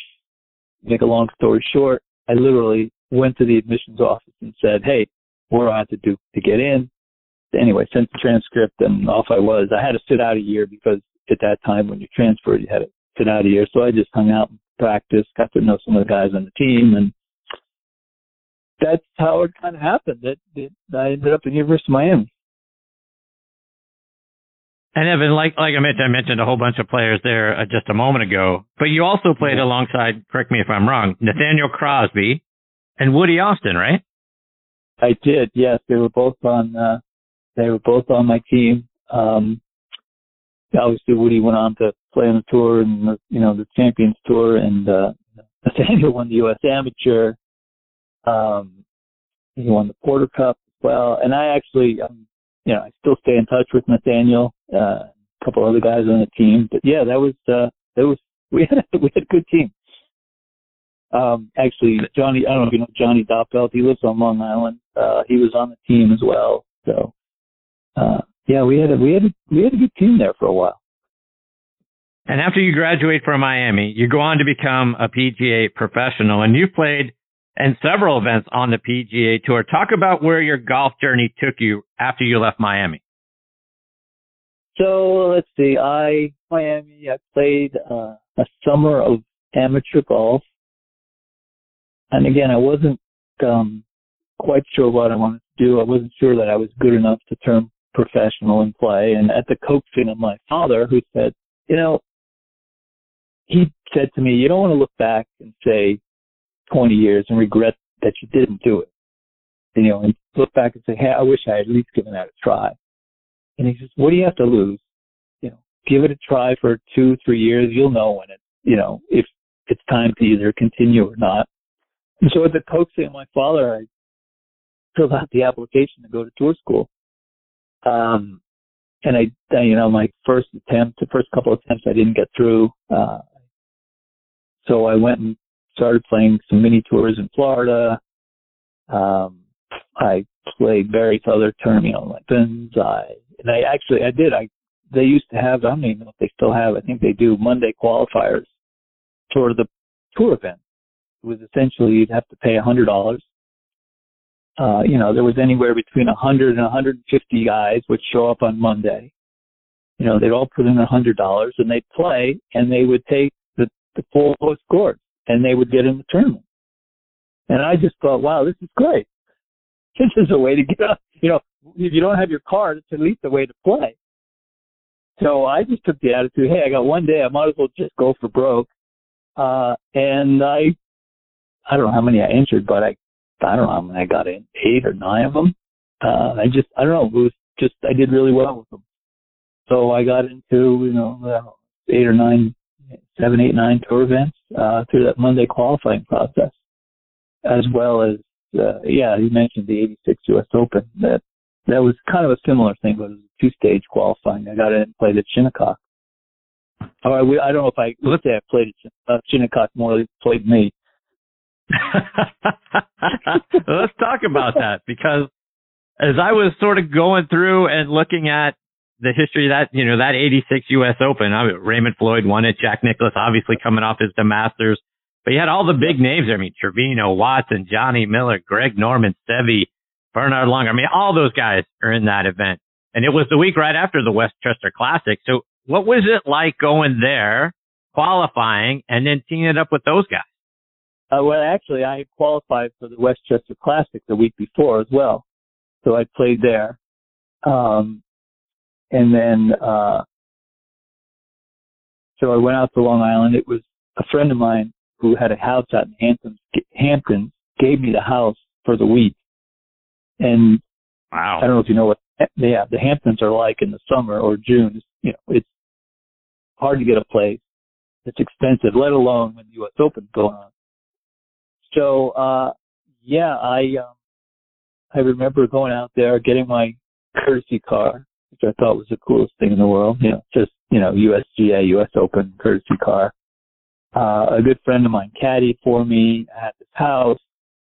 Make a long story short, I literally went to the admissions office and said, "Hey, what do I have to do to get in?" Anyway, sent the transcript, and off I was. I had to sit out a year because at that time when you transferred, you had to sit out a year. So I just hung out and practiced, got to know some of the guys on the team, and that's how it kind of happened. That, that I ended up in University of Miami. And Evan, like like I mentioned, I mentioned a whole bunch of players there uh, just a moment ago, but you also played alongside. Correct me if I'm wrong. Nathaniel Crosby and Woody Austin, right? I did. Yes, they were both on. Uh, they were both on my team. Um, obviously, Woody went on to play on the tour and the, you know the Champions Tour, and uh, Nathaniel won the U.S. Amateur. Um, he won the Porter Cup as well, and I actually, um, you know, I still stay in touch with Nathaniel, uh, a couple other guys on the team. But yeah, that was uh, that was we had a, we had a good team. Um, actually, Johnny, I don't know if you know Johnny Doppelt. He lives on Long Island. Uh, he was on the team as well. So, uh, yeah, we had a we had a we had a good team there for a while. And after you graduate from Miami, you go on to become a PGA professional, and you've played in several events on the PGA Tour. Talk about where your golf journey took you after you left Miami. So let's see. I Miami. I played uh, a summer of amateur golf, and again, I wasn't um, quite sure what I wanted to do. I wasn't sure that I was good enough to turn professional and play. And at the coaxing of my father, who said, you know, he said to me, you don't want to look back and say 20 years and regret that you didn't do it. You know, and look back and say, hey, I wish I had at least given that a try. And he says, what do you have to lose? You know, give it a try for two, three years. You'll know when it, you know, if it's time to either continue or not. And so at the coaxing of my father, I filled out the application to go to tour school. Um, and I, you know, my first attempt, the first couple of attempts, I didn't get through. Uh, so I went and started playing some mini tours in Florida. Um, I played various other know, like I, and I actually, I did, I, they used to have, I don't even know if they still have, I think they do Monday qualifiers for the tour event. Was essentially, you'd have to pay a hundred dollars uh, you know, there was anywhere between a 100 and a 150 guys would show up on Monday. You know, they'd all put in a hundred dollars and they'd play and they would take the, the full scores and they would get in the tournament. And I just thought, wow, this is great. This is a way to get up. You know, if you don't have your card, it's at least a way to play. So I just took the attitude, hey, I got one day, I might as well just go for broke. Uh, and I, I don't know how many I entered, but I I don't know how many I got in, eight or nine of them. Uh, I just, I don't know, it was just, I did really well with them. So I got into, you know, eight or nine, seven, eight, nine tour events, uh, through that Monday qualifying process, as well as, uh, yeah, you mentioned the 86 US Open. That, that was kind of a similar thing, but it was a two stage qualifying. I got in and played at Shinnecock. Or I, I don't know if I, let's say I played at uh, Shinnecock more than played me. Let's talk about that because as I was sort of going through and looking at the history that, you know, that 86 U.S. Open, I mean, Raymond Floyd won it, Jack Nicklaus obviously coming off his the Masters, but you had all the big names. I mean, Trevino, Watson, Johnny Miller, Greg Norman, Seve, Bernard Long. I mean, all those guys are in that event. And it was the week right after the Westchester Classic. So what was it like going there, qualifying, and then teaming it up with those guys? Uh, well, actually, I qualified for the Westchester Classic the week before as well, so I played there. Um, and then, uh, so I went out to Long Island. It was a friend of mine who had a house out in Hamptons. Hamptons gave me the house for the week, and wow, I don't know if you know what yeah the Hamptons are like in the summer or June. You know, it's hard to get a place. It's expensive, let alone when the U.S. Open's going on. So, uh, yeah, I, um, I remember going out there, getting my courtesy car, which I thought was the coolest thing in the world. You know, just you know, USGA, US Open courtesy car. Uh, a good friend of mine caddied for me at his house.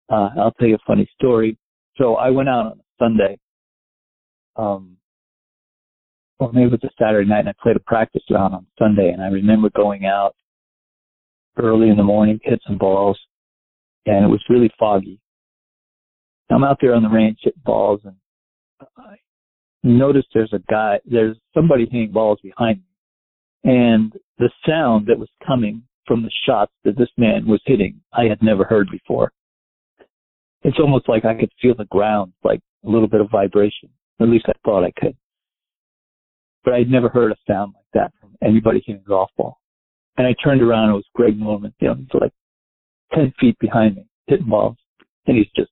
Uh, I'll tell you a funny story. So I went out on a Sunday, um, or maybe it was a Saturday night, and I played a practice round on Sunday. And I remember going out early in the morning, hit some balls, and it was really foggy. I'm out there on the range hitting balls, and I noticed there's a guy, there's somebody hitting balls behind me, and the sound that was coming from the shots that this man was hitting, I had never heard before. It's almost like I could feel the ground, like a little bit of vibration. At least I thought I could. But I'd never heard a sound like that from anybody hitting a golf ball. And I turned around, it was Greg Norman, you know, he's like 10 feet behind me, hitting balls. And he's just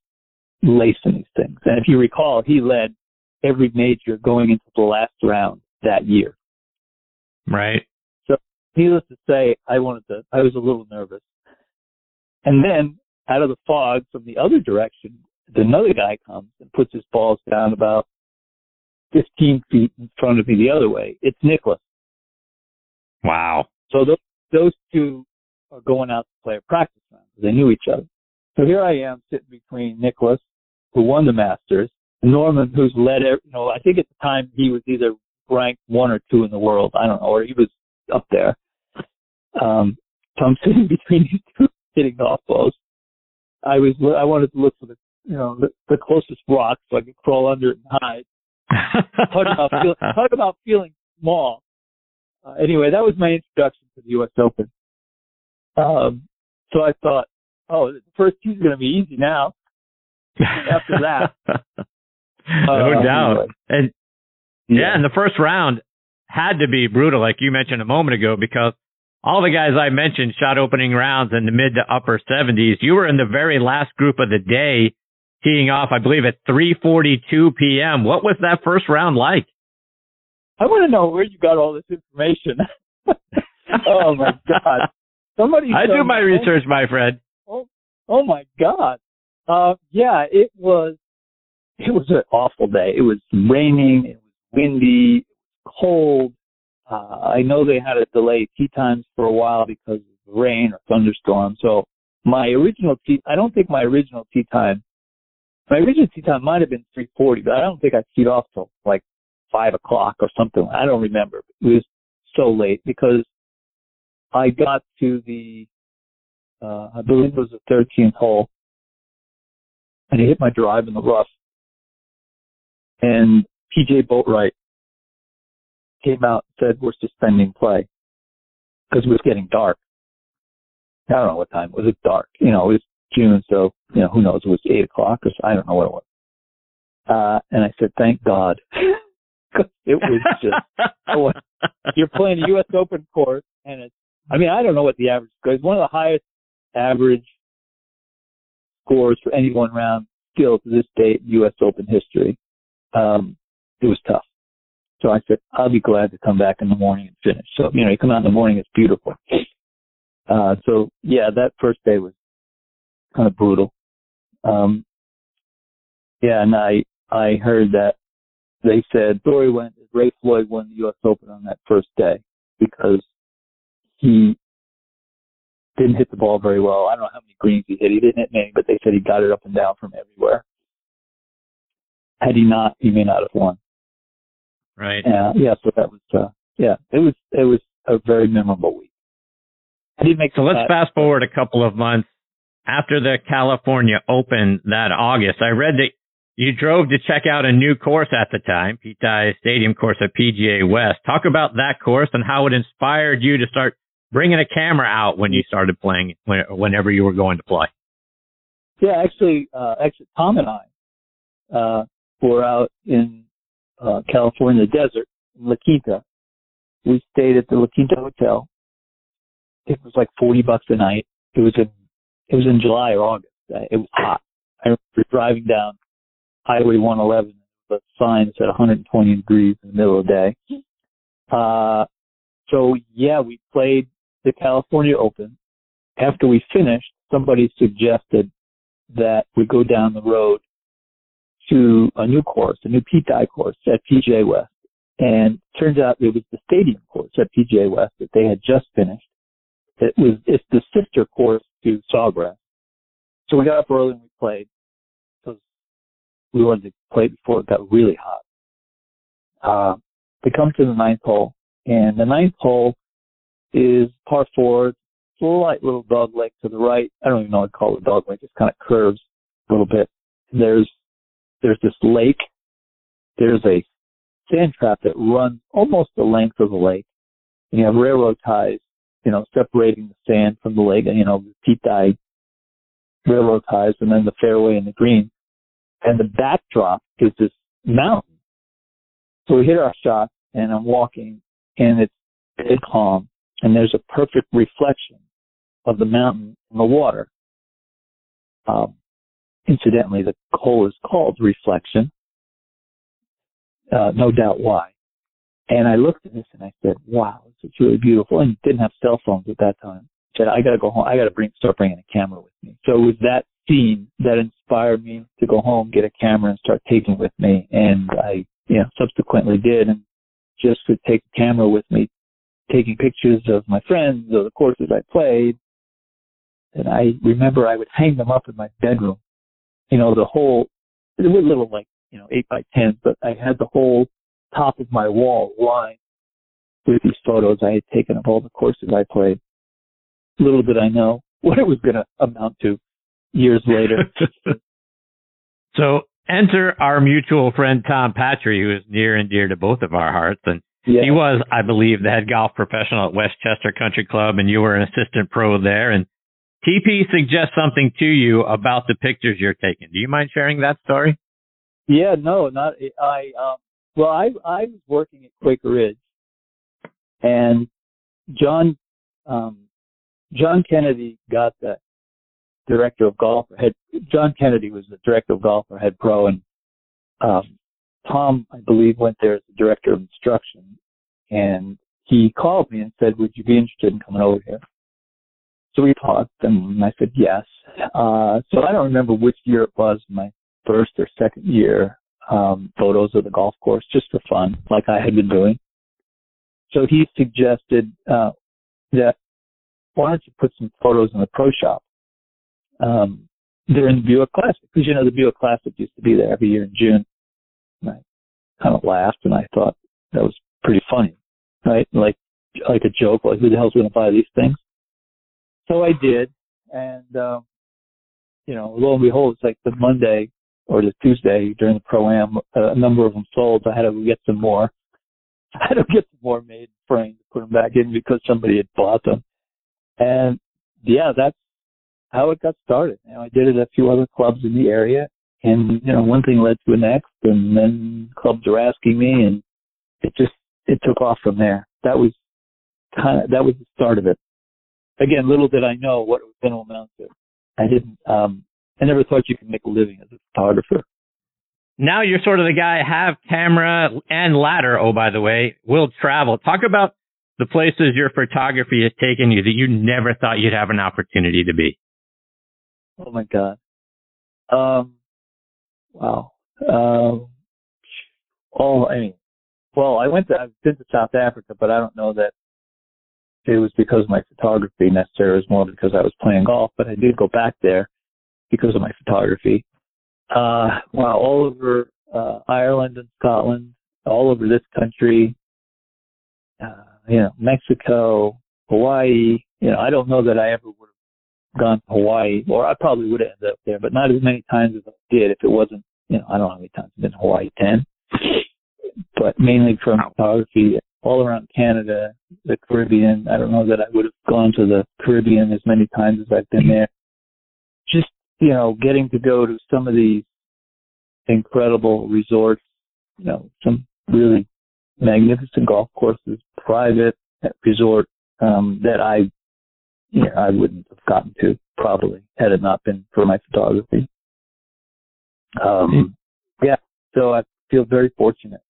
lacing these things. And if you recall, he led every major going into the last round that year. Right. So needless to say, I wanted to, I was a little nervous. And then out of the fog from the other direction, another guy comes and puts his balls down about 15 feet in front of me the other way. It's Nicklaus. Wow. So those, those two are going out to play a practice round. They knew each other. So here I am sitting between Nicklaus, who won the Masters, Norman, who's led, you know, I think at the time he was either ranked one or two in the world. I don't know, or he was up there. Um, so I'm sitting between these two hitting golf balls. I was, I wanted to look for the, you know, the, the closest rock so I could crawl under it and hide. talk about, feel, talk about feeling small. Uh, anyway, that was my introduction to the U.S. Open. Um, so I thought, oh, the first two's going to be easy now. After that, no uh, doubt. anyway. And yeah. yeah, and the first round had to be brutal, like you mentioned a moment ago, because all the guys I mentioned shot opening rounds in the mid to upper 70s. You were in the very last group of the day, teeing off, I believe, at 3:42 p.m. What was that first round like? I want to know where you got all this information. oh my god! Somebody. I do my research, my friend. Oh, oh my god! Uh, yeah, it was. It was an awful day. It was raining. It was windy. Cold. Uh, I know they had to delay tee times for a while because of rain or thunderstorm. So my original tee, I don't think my original tee time, my original tee time might have been 3:40, but I don't think I teed off till like five o'clock or something. I don't remember. It was so late because I got to the, uh, I believe it was the 13th hole, and I hit my drive in the rough, and PJ Boatwright came out and said we're suspending play because it was getting dark. I don't know what time it was. It dark, you know. It was June, so you know who knows? It was eight o'clock or I don't know what it was. Uh, and I said, thank God. it was just oh, you're playing a U.S. Open course, and it's. I mean, I don't know what the average score is. One of the highest average scores for any one round still to this date in U.S. Open history. Um, it was tough. So I said, I'll be glad to come back in the morning and finish. So, you know, you come out in the morning, it's beautiful. Uh, so yeah, that first day was kind of brutal. Um, yeah, and I, I heard that they said story went Ray Floyd won the U.S. Open on that first day because he didn't hit the ball very well. I don't know how many greens he hit. He didn't hit many, but they said he got it up and down from everywhere. Had he not, he may not have won. Right. Uh, yeah, so that was uh, yeah, it was it was a very memorable week. I didn't make So let's fast forward a couple of months after the California Open that August. I read that you drove to check out a new course at the time, Pete Dye Stadium course at PGA West. Talk about that course and how it inspired you to start bringing a camera out when you started playing, when- whenever you were going to play. Yeah, actually, uh, actually, Tom and I uh, were out in uh, California desert, in La Quinta. We stayed at the La Quinta Hotel. It was like forty bucks a night. It was in it was in July or August. It was hot. I remember driving down Highway 111. The sign said 120 degrees in the middle of the day. Uh, so yeah, we played the California Open. After we finished, somebody suggested that we go down the road to a new course, a new Dye course at PGA West. And turns out it was the stadium course at PGA West that they had just finished. It was, it's the sister course to Sawgrass. So we got up early and we played because we wanted to play before it got really hot. Uh, we come to the ninth hole and the ninth hole is par four. It's a light little dog leg to the right. I don't even know what to call it dog leg. It just kind of curves a little bit. There's, there's this lake. There's a sand trap that runs almost the length of the lake. And you have railroad ties, you know, separating the sand from the lake, you know, the Pete Dye railroad ties, and then the fairway and the green. And the backdrop is this mountain. So we hit our shot, and I'm walking, and it's dead calm, and there's a perfect reflection of the mountain in the water. Um, incidentally, the hole is called reflection uh, no doubt why. And I looked at this and I said, wow, this is really beautiful. And didn't have cell phones at that time. I said, I got to go home. I got to bring, start bringing a camera with me. So it was that scene that inspired me to go home, get a camera and start taking with me. And I, you know, subsequently did and just would take the camera with me, taking pictures of my friends or the courses I played. And I remember I would hang them up in my bedroom. You know, the whole, it was little like you know, eight by ten, but I had the whole top of my wall lined with these photos I had taken of all the courses I played. Little did I know what it was going to amount to years later. so enter our mutual friend Tom Patri, who is near and dear to both of our hearts. And yeah. he was, I believe, the head golf professional at Westchester Country Club, and you were an assistant pro there. And TP suggests something to you about the pictures you're taking. Do you mind sharing that story? Yeah, no, not I. Um, well, I I was working at Quaker Ridge, and John um, John Kennedy got the director of golf. Head John Kennedy was the director of golf or head pro, and um, Tom, I believe, went there as the director of instruction. And he called me and said, "Would you be interested in coming over here?" So we talked, and I said yes. Uh, so I don't remember which year it was. My first or second year um, photos of the golf course just for fun, like I had been doing. So he suggested uh, that why don't you put some photos in the pro shop um, during the Buick Classic? Because you know the Buick Classic used to be there every year in June. And I kind of laughed and I thought that was pretty funny, right? Like like a joke, like who the hell's going to buy these things? So I did, and um, you know, lo and behold, it's like the Monday or the Tuesday during the pro am, a number of them sold. I had to get some more. I had to get some more made framed to put them back in because somebody had bought them. And yeah, that's how it got started. You know, I did it at a few other clubs in the area, and you know, one thing led to the next, and then clubs were asking me, and it just it took off from there. That was kind of that was the start of it. Again, little did I know what it was going to amount to. I didn't um, I never thought you could make a living as a photographer. Now you're sort of the guy have camera and ladder. Oh, by the way, will travel. Talk about the places your photography has taken you that you never thought you'd have an opportunity to be. Oh my God. Um, wow. Um, oh, I mean, well, I went to, I've been to South Africa, but I don't know that it was because of my photography necessarily. It was more because I was playing golf, but I did go back there because of my photography. Uh, wow, all over uh, Ireland and Scotland, all over this country, uh, you know, Mexico, Hawaii. You know, I don't know that I ever would gone to Hawaii, or I probably would have ended up there, but not as many times as I did if it wasn't, you know, I don't know how many times I've been to Hawaii, 10. But mainly from photography all around Canada, the Caribbean. I don't know that I would have gone to the Caribbean as many times as I've been there. Just you know, getting to go to some of these incredible resorts, you know, some really magnificent golf courses, private resort, um, that I, you know, I wouldn't have gotten to probably had it not been for my photography. Um, yeah, so I feel very fortunate.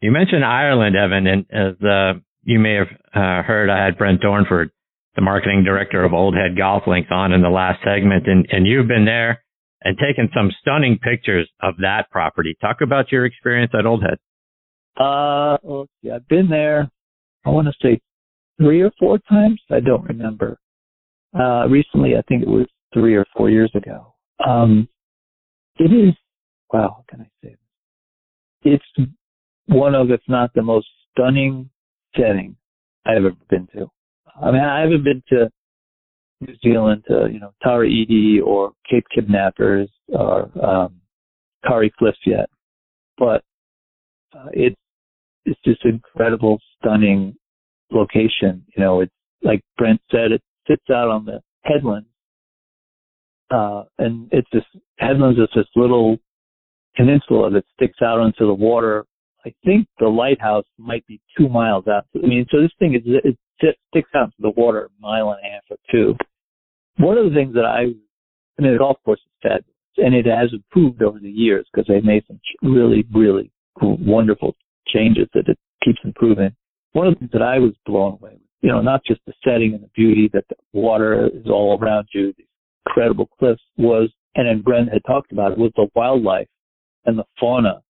You mentioned Ireland, Evan, and as uh, you may have uh, heard, I had Brent Dornford the marketing director of Old Head Golf Links on in the last segment, and, and you've been there and taken some stunning pictures of that property. Talk about your experience at Old Head. Uh, let's see. I've been there. I want to say three or four times. I don't remember. Uh, recently, I think it was three or four years ago. Um, it is. Wow, can I say this? It's one of, if not the most stunning setting I've ever been to. I mean, I haven't been to New Zealand to, you know, Tara Iti or Cape Kidnappers or um, Kauri Cliffs yet, but uh, it's it's just incredible, stunning location. You know, it's like Brent said, it sits out on the headlands, uh, and it's just headlands is this little peninsula that sticks out onto the water. I think the lighthouse might be two miles out. I mean, so this thing is it, it sticks out into the water a mile and a half or two. One of the things that I, I mean, the golf course is fabulous, and it has improved over the years because they've made some really, really wonderful changes that it keeps improving. One of the things that I was blown away with, you know, not just the setting and the beauty that the water is all around you, these incredible cliffs was, and then Brent had talked about it, was the wildlife and the fauna,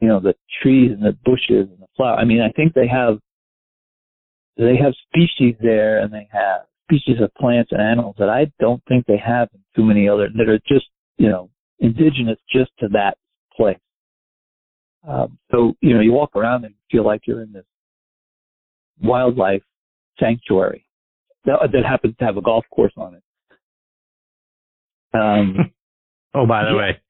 you know, the trees and the bushes and the flower. I mean, I think they have, they have species there and they have species of plants and animals that I don't think they have in too many other, that are just, you know, indigenous just to that place. Um, so, you know, you walk around and feel like you're in this wildlife sanctuary that, that happens to have a golf course on it. Um, oh, by the yeah. way.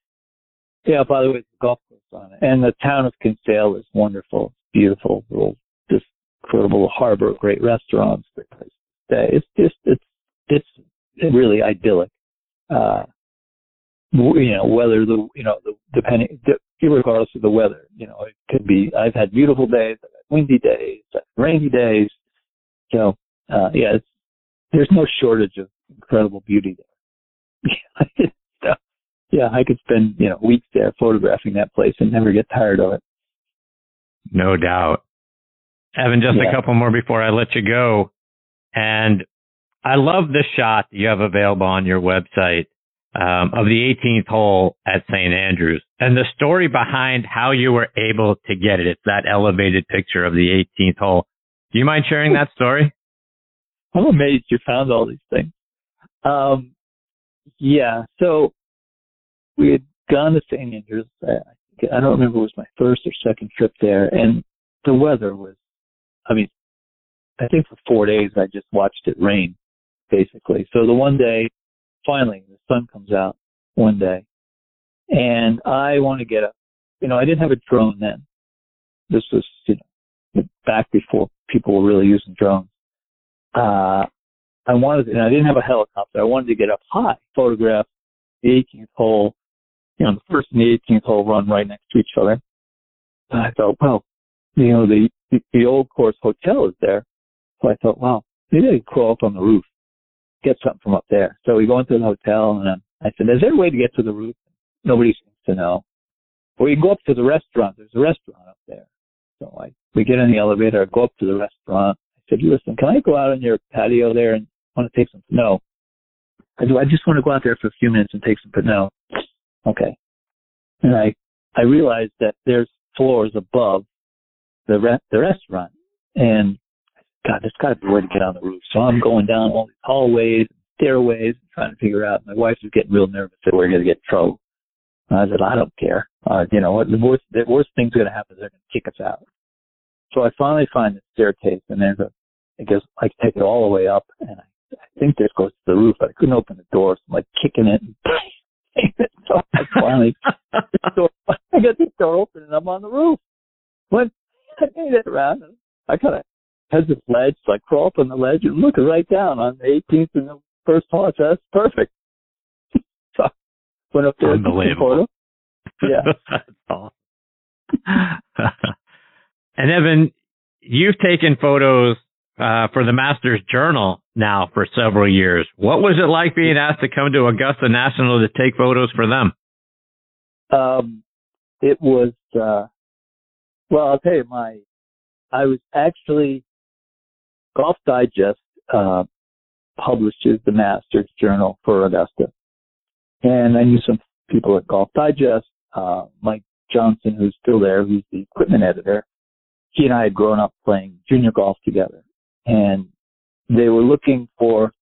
Yeah, by the way, the golf course on it. And the town of Kinsale is wonderful. It's beautiful. Little, just incredible harbor, great restaurants, great place to stay. It's just, it's, it's really idyllic. Uh, you know, whether the, you know, the, depending, regardless of the weather, you know, it could be, I've had beautiful days, windy days, rainy days. So, uh, yeah, it's, there's no shortage of incredible beauty there. so, yeah, I could spend, you know, weeks there photographing that place and never get tired of it. No doubt. Evan, just yeah. a couple more before I let you go. And I love the shot that you have available on your website um, of the 18th hole at St. Andrews and the story behind how you were able to get it. It's that elevated picture of the 18th hole. Do you mind sharing that story? I'm amazed you found all these things. Um, yeah, so we had gone to St. Andrews. I, I don't remember it was my first or second trip there, and the weather was, I mean, I think for four days I just watched it rain, basically. So the one day finally the sun comes out one day and I want to get up. You know, I didn't have a drone then. This was, you know, back before people were really using drones. Uh, I wanted, and I didn't have a helicopter. I wanted to get up high, photograph the 18th hole, you know, the first and the 18th hole run right next to each other. And I thought, well, you know, the, the, the old course hotel is there. So I thought, wow, maybe I could crawl up on the roof get something from up there. So we go into the hotel and um, I said, is there a way to get to the roof? Nobody seems to know. Or you go up to the restaurant. There's a restaurant up there. So I, we get in the elevator, I go up to the restaurant. I said, listen, can I go out on your patio there and want to take some? No. I do. I just want to go out there for a few minutes and take some, but no. Okay. And I, I realized that there's floors above the re- the restaurant and God, there's got to be a way to get on the roof. So I'm going down all these hallways, stairways, trying to figure out. My wife was getting real nervous that we're going to get in trouble. I said, I don't care. Uh, you know what? The worst, the worst thing's going to happen is they're going to kick us out. So I finally find the staircase, and there's a, I guess I take it all the way up, and I, I think this goes to the roof, but I couldn't open the door, so I'm like kicking it. And so I finally, door, I get the door open, and I'm on the roof. When I made it around, I kind of has this ledge, so I crawl up on the ledge and look right down on the 18th and the first hole. That's perfect. so went up there. Unbelievable. Yeah. that's awesome. and Evan, you've taken photos uh, for the Masters Journal now for several years. What was it like being asked to come to Augusta National to take photos for them? Um, it was, uh, well, I'll tell you, my, I was actually Golf Digest uh, publishes the Masters Journal for Augusta, and I knew some people at Golf Digest, uh, Mike Johnson, who's still there, who's the equipment editor. He and I had grown up playing junior golf together, and they were looking for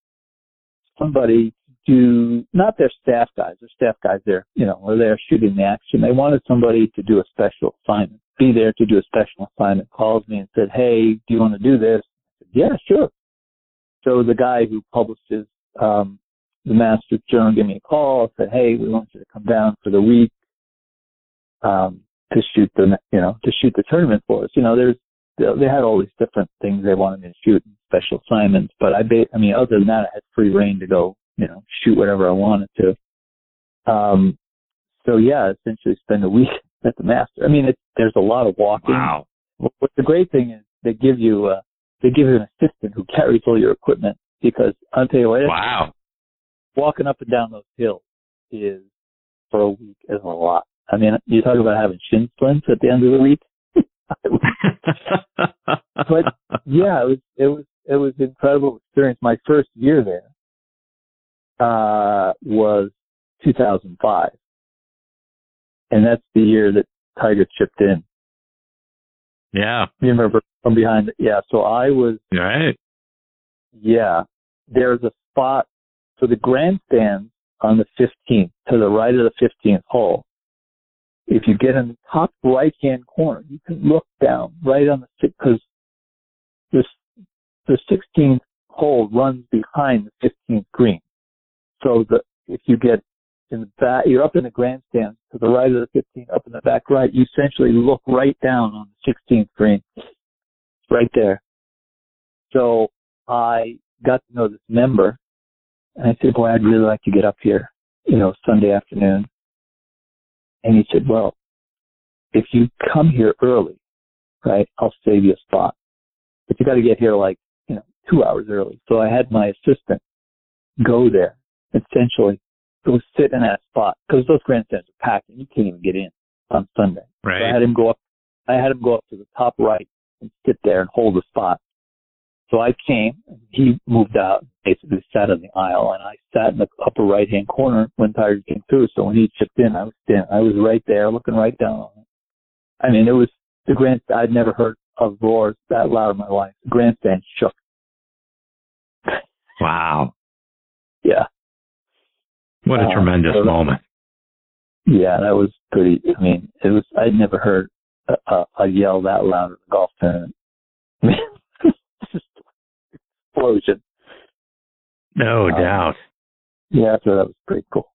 somebody to not their staff guys. Their staff guys, they're you know, are there shooting the action. They wanted somebody to do a special assignment, be there to do a special assignment. Calls me and said, "Hey, do you want to do this?" "Yeah, sure." So the guy who publishes um, the Masters Journal gave me a call. Said, "Hey, we want you to come down for the week um, to shoot the you know to shoot the tournament for us." You know, there's they had all these different things they wanted me to shoot, special assignments. But I, ba- I mean, other than that, I had free reign to go, you know, shoot whatever I wanted to. Um, so yeah, essentially spend a week at the master. I mean, it, there's a lot of walking. Wow. What the great thing is they give you, uh, they give you an assistant who carries all your equipment because I'll tell you what, Wow. walking up and down those hills is for a week is a lot. I mean, you talk about having shin splints at the end of the week. but yeah, it was it was it was an incredible experience. My first year there uh, was 2005, and that's the year that Tiger chipped in. yeah. You remember from behind? Yeah. So I was Right. yeah. There's a spot. So the grandstand on the 15th to the right of the 15th hole. If you get in the top right hand corner, you can look down right on the because this the 16th hole runs behind the 15th green. So the if you get in the back, you're up in the grandstand to the right of the 15th, up in the back right. You essentially look right down on the 16th green, right there. So I got to know this member, and I said, "Boy, I'd really like to get up here, you know, Sunday afternoon." And he said, "Well, if you come here early, right, I'll save you a spot, but you got to get here like, you know, two hours early." So I had my assistant go there, essentially go sit in that spot because those grandstands are packed and you can't even get in on Sunday. So I had him go up. I had him go up to the top right sit there and hold the spot. So I came. and He moved out, basically sat in the aisle, and I sat in the upper right hand corner when Tiger came through. So when he chipped in, I was in, I was right there, looking right down on him. I mean, it was the grand. I'd never heard of roars that loud in my life. The grandstand shook. Wow. Yeah, What a Uh, tremendous moment. yeah, that was pretty. I mean, it was. I'd never heard a, a, yell that loud at a golf tournament. I mean, just explosion. No Uh, doubt. Yeah, so that was pretty cool.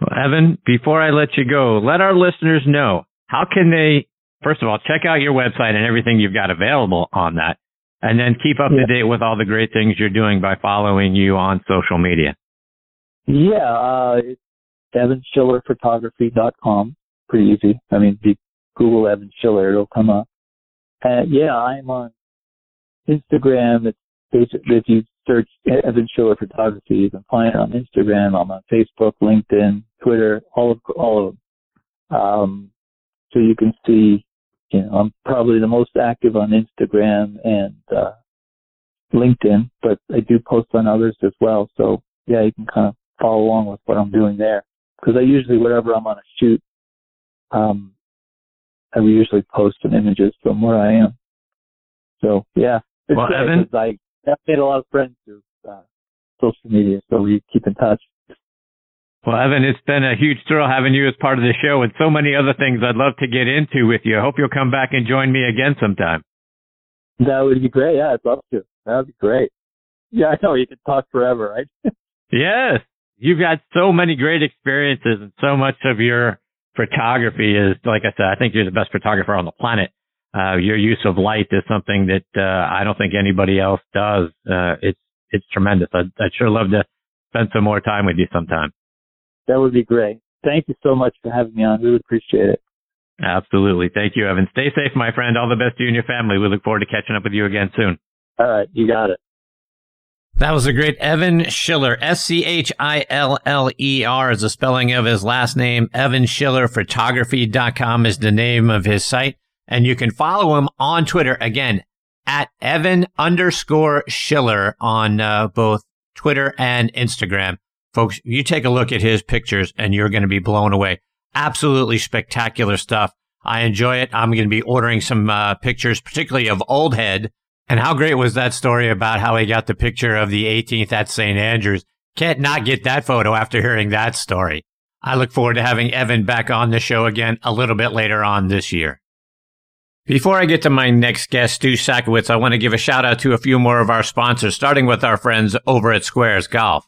Well, Evan, before I let you go, let our listeners know how can they, first of all, check out your website and everything you've got available on that, and then keep up to date with all the great things you're doing by following you on social media. Yeah, uh, it's evanschillerphotography.com. Pretty easy. I mean, you Google Evan Schiller, it'll come up. Yeah, I'm on Instagram. It's basically, if you search Evan Schiller Photography, you can find it on Instagram. I'm on Facebook, LinkedIn, Twitter, all of, all of them. Um, so you can see, you know, I'm probably the most active on Instagram and, uh, LinkedIn, but I do post on others as well. So yeah, you can kind of follow along with what I'm doing there. Because I usually, wherever I'm on a shoot, um, I usually post some images from where I am. So yeah, it's Well, great Evan- I I've made a lot of friends through uh, social media, so we keep in touch. Well, Evan, it's been a huge thrill having you as part of the show and so many other things I'd love to get into with you. I hope you'll come back and join me again sometime. That would be great. Yeah, I'd love to. That would be great. Yeah, I know you could talk forever, right? Yes. You've got so many great experiences and so much of your photography is, like I said, I think you're the best photographer on the planet. Uh, your use of light is something that, uh, I don't think anybody else does. Uh, it's, it's tremendous. I'd, I'd sure love to spend some more time with you sometime. that would be great. Thank you so much for having me on. Really appreciate it. Absolutely. Thank you, Evan. Stay safe, my friend. All the best to you and your family. We look forward to catching up with you again soon. All right, you got it. That was a great Evan Schiller. S C H I L L E R is the spelling of his last name. Evan Schiller Photography.com is the name of his site. And you can follow him on Twitter again at Evan underscore Schiller on uh, both Twitter and Instagram. Folks, you take a look at his pictures and you're going to be blown away. Absolutely spectacular stuff. I enjoy it. I'm going to be ordering some uh, pictures, particularly of Old Head. And how great was that story about how he got the picture of the 18th at St. Andrews? Can't not get that photo after hearing that story. I look forward to having Evan back on the show again a little bit later on this year. Before I get to my next guest, Stu Sackowitz, I want to give a shout out to a few more of our sponsors, starting with our friends over at Sqairz Golf.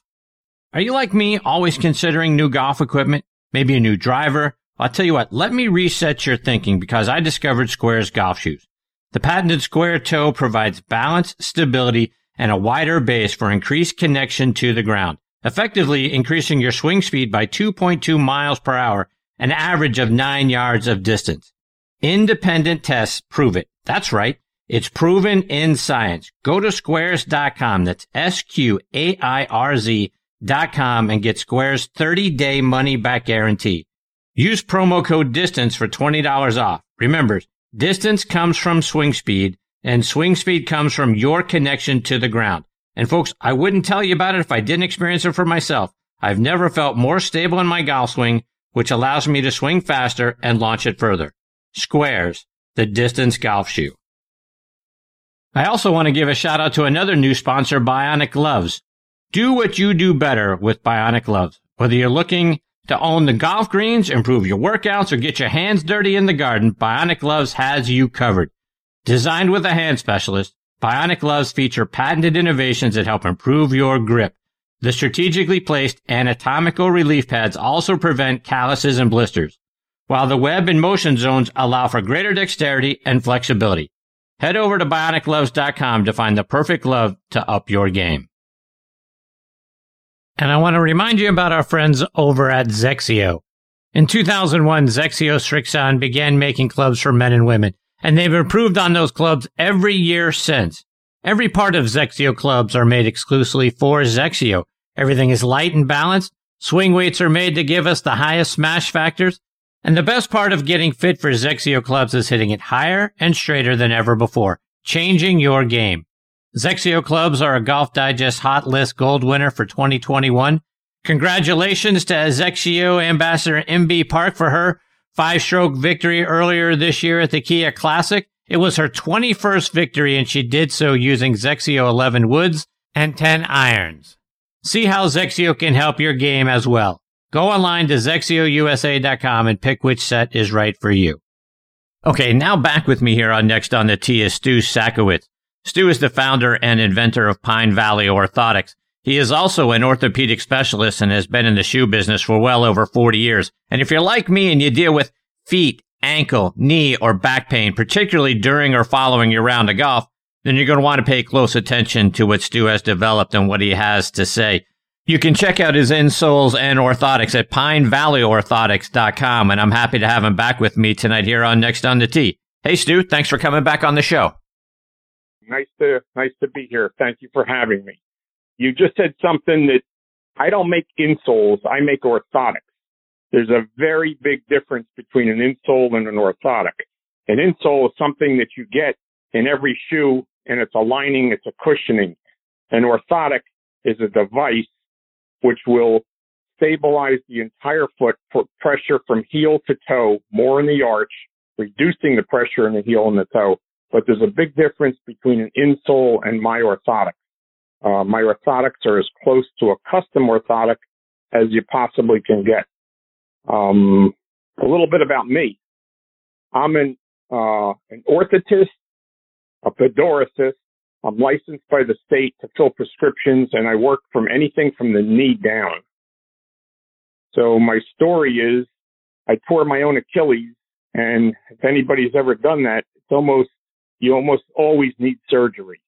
Are you like me, always considering new golf equipment? Maybe a new driver? I'll tell you what, let me reset your thinking because I discovered Sqairz golf shoes. The patented square toe provides balance, stability, and a wider base for increased connection to the ground, effectively increasing your swing speed by 2.2 miles per hour, an average of 9 yards of distance. Independent tests prove it. That's right. It's proven in science. Go to sqairz.com. That's S-Q-A-I-R-Z dot com and get Sqairz' 30 day money back guarantee. Use promo code DISTANCE for $20 off. Remember, distance comes from swing speed and swing speed comes from your connection to the ground. And folks, I wouldn't tell you about it if I didn't experience it for myself. I've never felt more stable in my golf swing, which allows me to swing faster and launch it further. Sqairz, the distance golf shoe. I also want to give a shout out to another new sponsor, Bionic Gloves. Do what you do better with Bionic Gloves. Whether you're looking to own the golf greens, improve your workouts, or get your hands dirty in the garden, Bionic Gloves has you covered. Designed with a hand specialist, Bionic Gloves feature patented innovations that help improve your grip. The strategically placed anatomical relief pads also prevent calluses and blisters, while the web and motion zones allow for greater dexterity and flexibility. Head over to bionicgloves.com to find the perfect glove to up your game. And I want to remind you about our friends over at XXIO. In 2001, XXIO Srixon began making clubs for men and women, and they've improved on those clubs every year since. Every part of XXIO clubs are made exclusively for XXIO. Everything is light and balanced. Swing weights are made to give us the highest smash factors. And the best part of getting fit for Zexio clubs is hitting it higher and straighter than ever before, changing your game. XXIO clubs are a Golf Digest Hot List Gold winner for 2021. Congratulations to XXIO Ambassador Inbee Park for her five stroke victory earlier this year at the Kia Classic. It was her 21st victory and she did so using XXIO 11 woods and 10 irons. See how XXIO can help your game as well. Go online to xxiousa.com and pick which set is right for you. Okay, now back with me here on Next on the Tee is Stu Sackowitz. Stu is the founder and inventor of Pine Valley Orthotics. He is also an orthopedic specialist and has been in the shoe business for well over 40 years. And if you're like me and you deal with feet, ankle, knee, or back pain, particularly during or following your round of golf, then you're going to want to pay close attention to what Stu has developed and what he has to say. You can check out his insoles and orthotics at pinevalleyorthotics.com. And I'm happy to have him back with me tonight here on Next on the Tee. Hey, Stu, thanks for coming back on the show. Nice to nice to be here. Thank you for having me. You just said something that I don't make insoles. I make orthotics. There's a very big difference between an insole and an orthotic. An insole is something that you get in every shoe and it's a lining, it's a cushioning. An orthotic is a device which will stabilize the entire foot, put pressure from heel to toe, more in the arch, reducing the pressure in the heel and the toe, but there's a big difference between an insole and my orthotic. Uh, my orthotics are as close to a custom orthotic as you possibly can get. Um, a little bit about me. I'm an, uh, an orthotist, a pedorthist. I'm licensed by the state to fill prescriptions and I work from anything from the knee down. So my story is I tore my own Achilles and if anybody's ever done that, it's almost you almost always need surgery.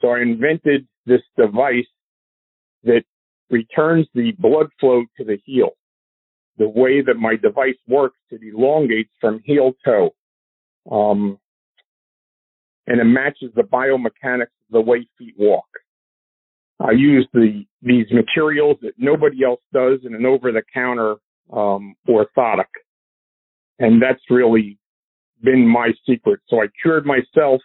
So I invented this device that returns the blood flow to the heel. The way that my device works, it elongates from heel to toe. Um, and it matches the biomechanics of the way feet walk. I use the these materials that nobody else does in an over the counter um, orthotic. And that's really been my secret. So I cured myself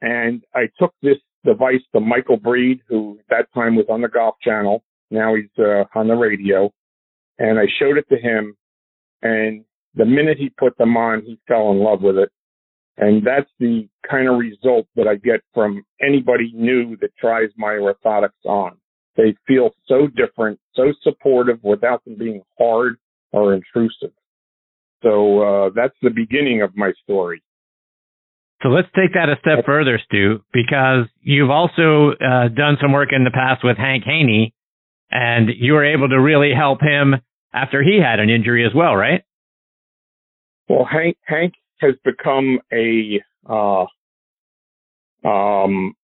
and I took this device to Michael Breed, who at that time was on the Golf Channel, Now he's uh, on the radio, and I showed it to him, and the minute he put them on, he fell in love with it. And that's the kind of result that I get from anybody new that tries my orthotics on. They feel so different, so supportive without them being hard or intrusive. So uh, that's the beginning of my story. So let's take that a step further, Stu, because you've also uh, done some work in the past with Hank Haney, and you were able to really help him after he had an injury as well, right? Well, Hank Hank has become a uh, um,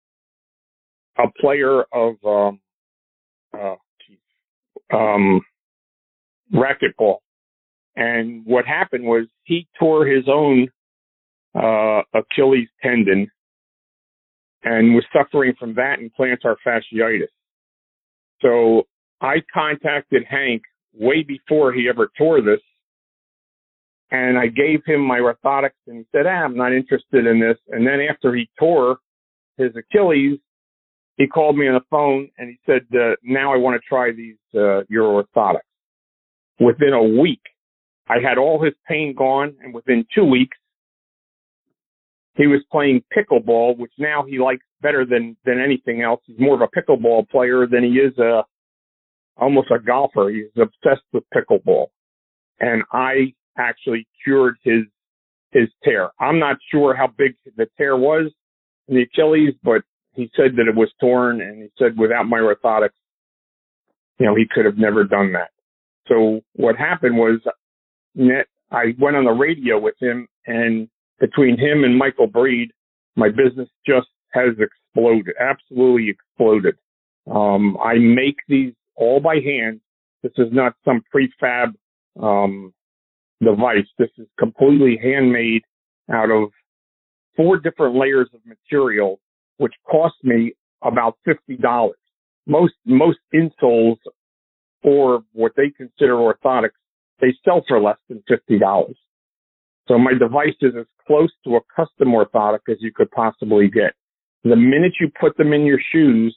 a player of um, uh, um, racquetball, and what happened was he tore his own uh, Achilles tendon and was suffering from that and plantar fasciitis. So I contacted Hank way before he ever tore this and I gave him my orthotics and he said, ah, I'm not interested in this. And then after he tore his Achilles, he called me on the phone and he said, uh, now I want to try these, uh, your orthotics. Within a week, I had all his pain gone and within two weeks, he was playing pickleball, which now he likes better than, than anything else. He's more of a pickleball player than he is a, almost a golfer. He's obsessed with pickleball. And I actually cured his his tear. I'm not sure how big the tear was in the Achilles, but he said that it was torn, and he said without my orthotics, you know, he could have never done that. So what happened was, I went on the radio with him, and between him and Michael Breed, my business just has exploded, absolutely exploded. Um, I make these all by hand. This is not some prefab um, device. This is completely handmade out of four different layers of material, which cost me about fifty dollars. Most most insoles or what they consider orthotics, they sell for less than fifty dollars. So my device is as close to a custom orthotic as you could possibly get. The minute you put them in your shoes,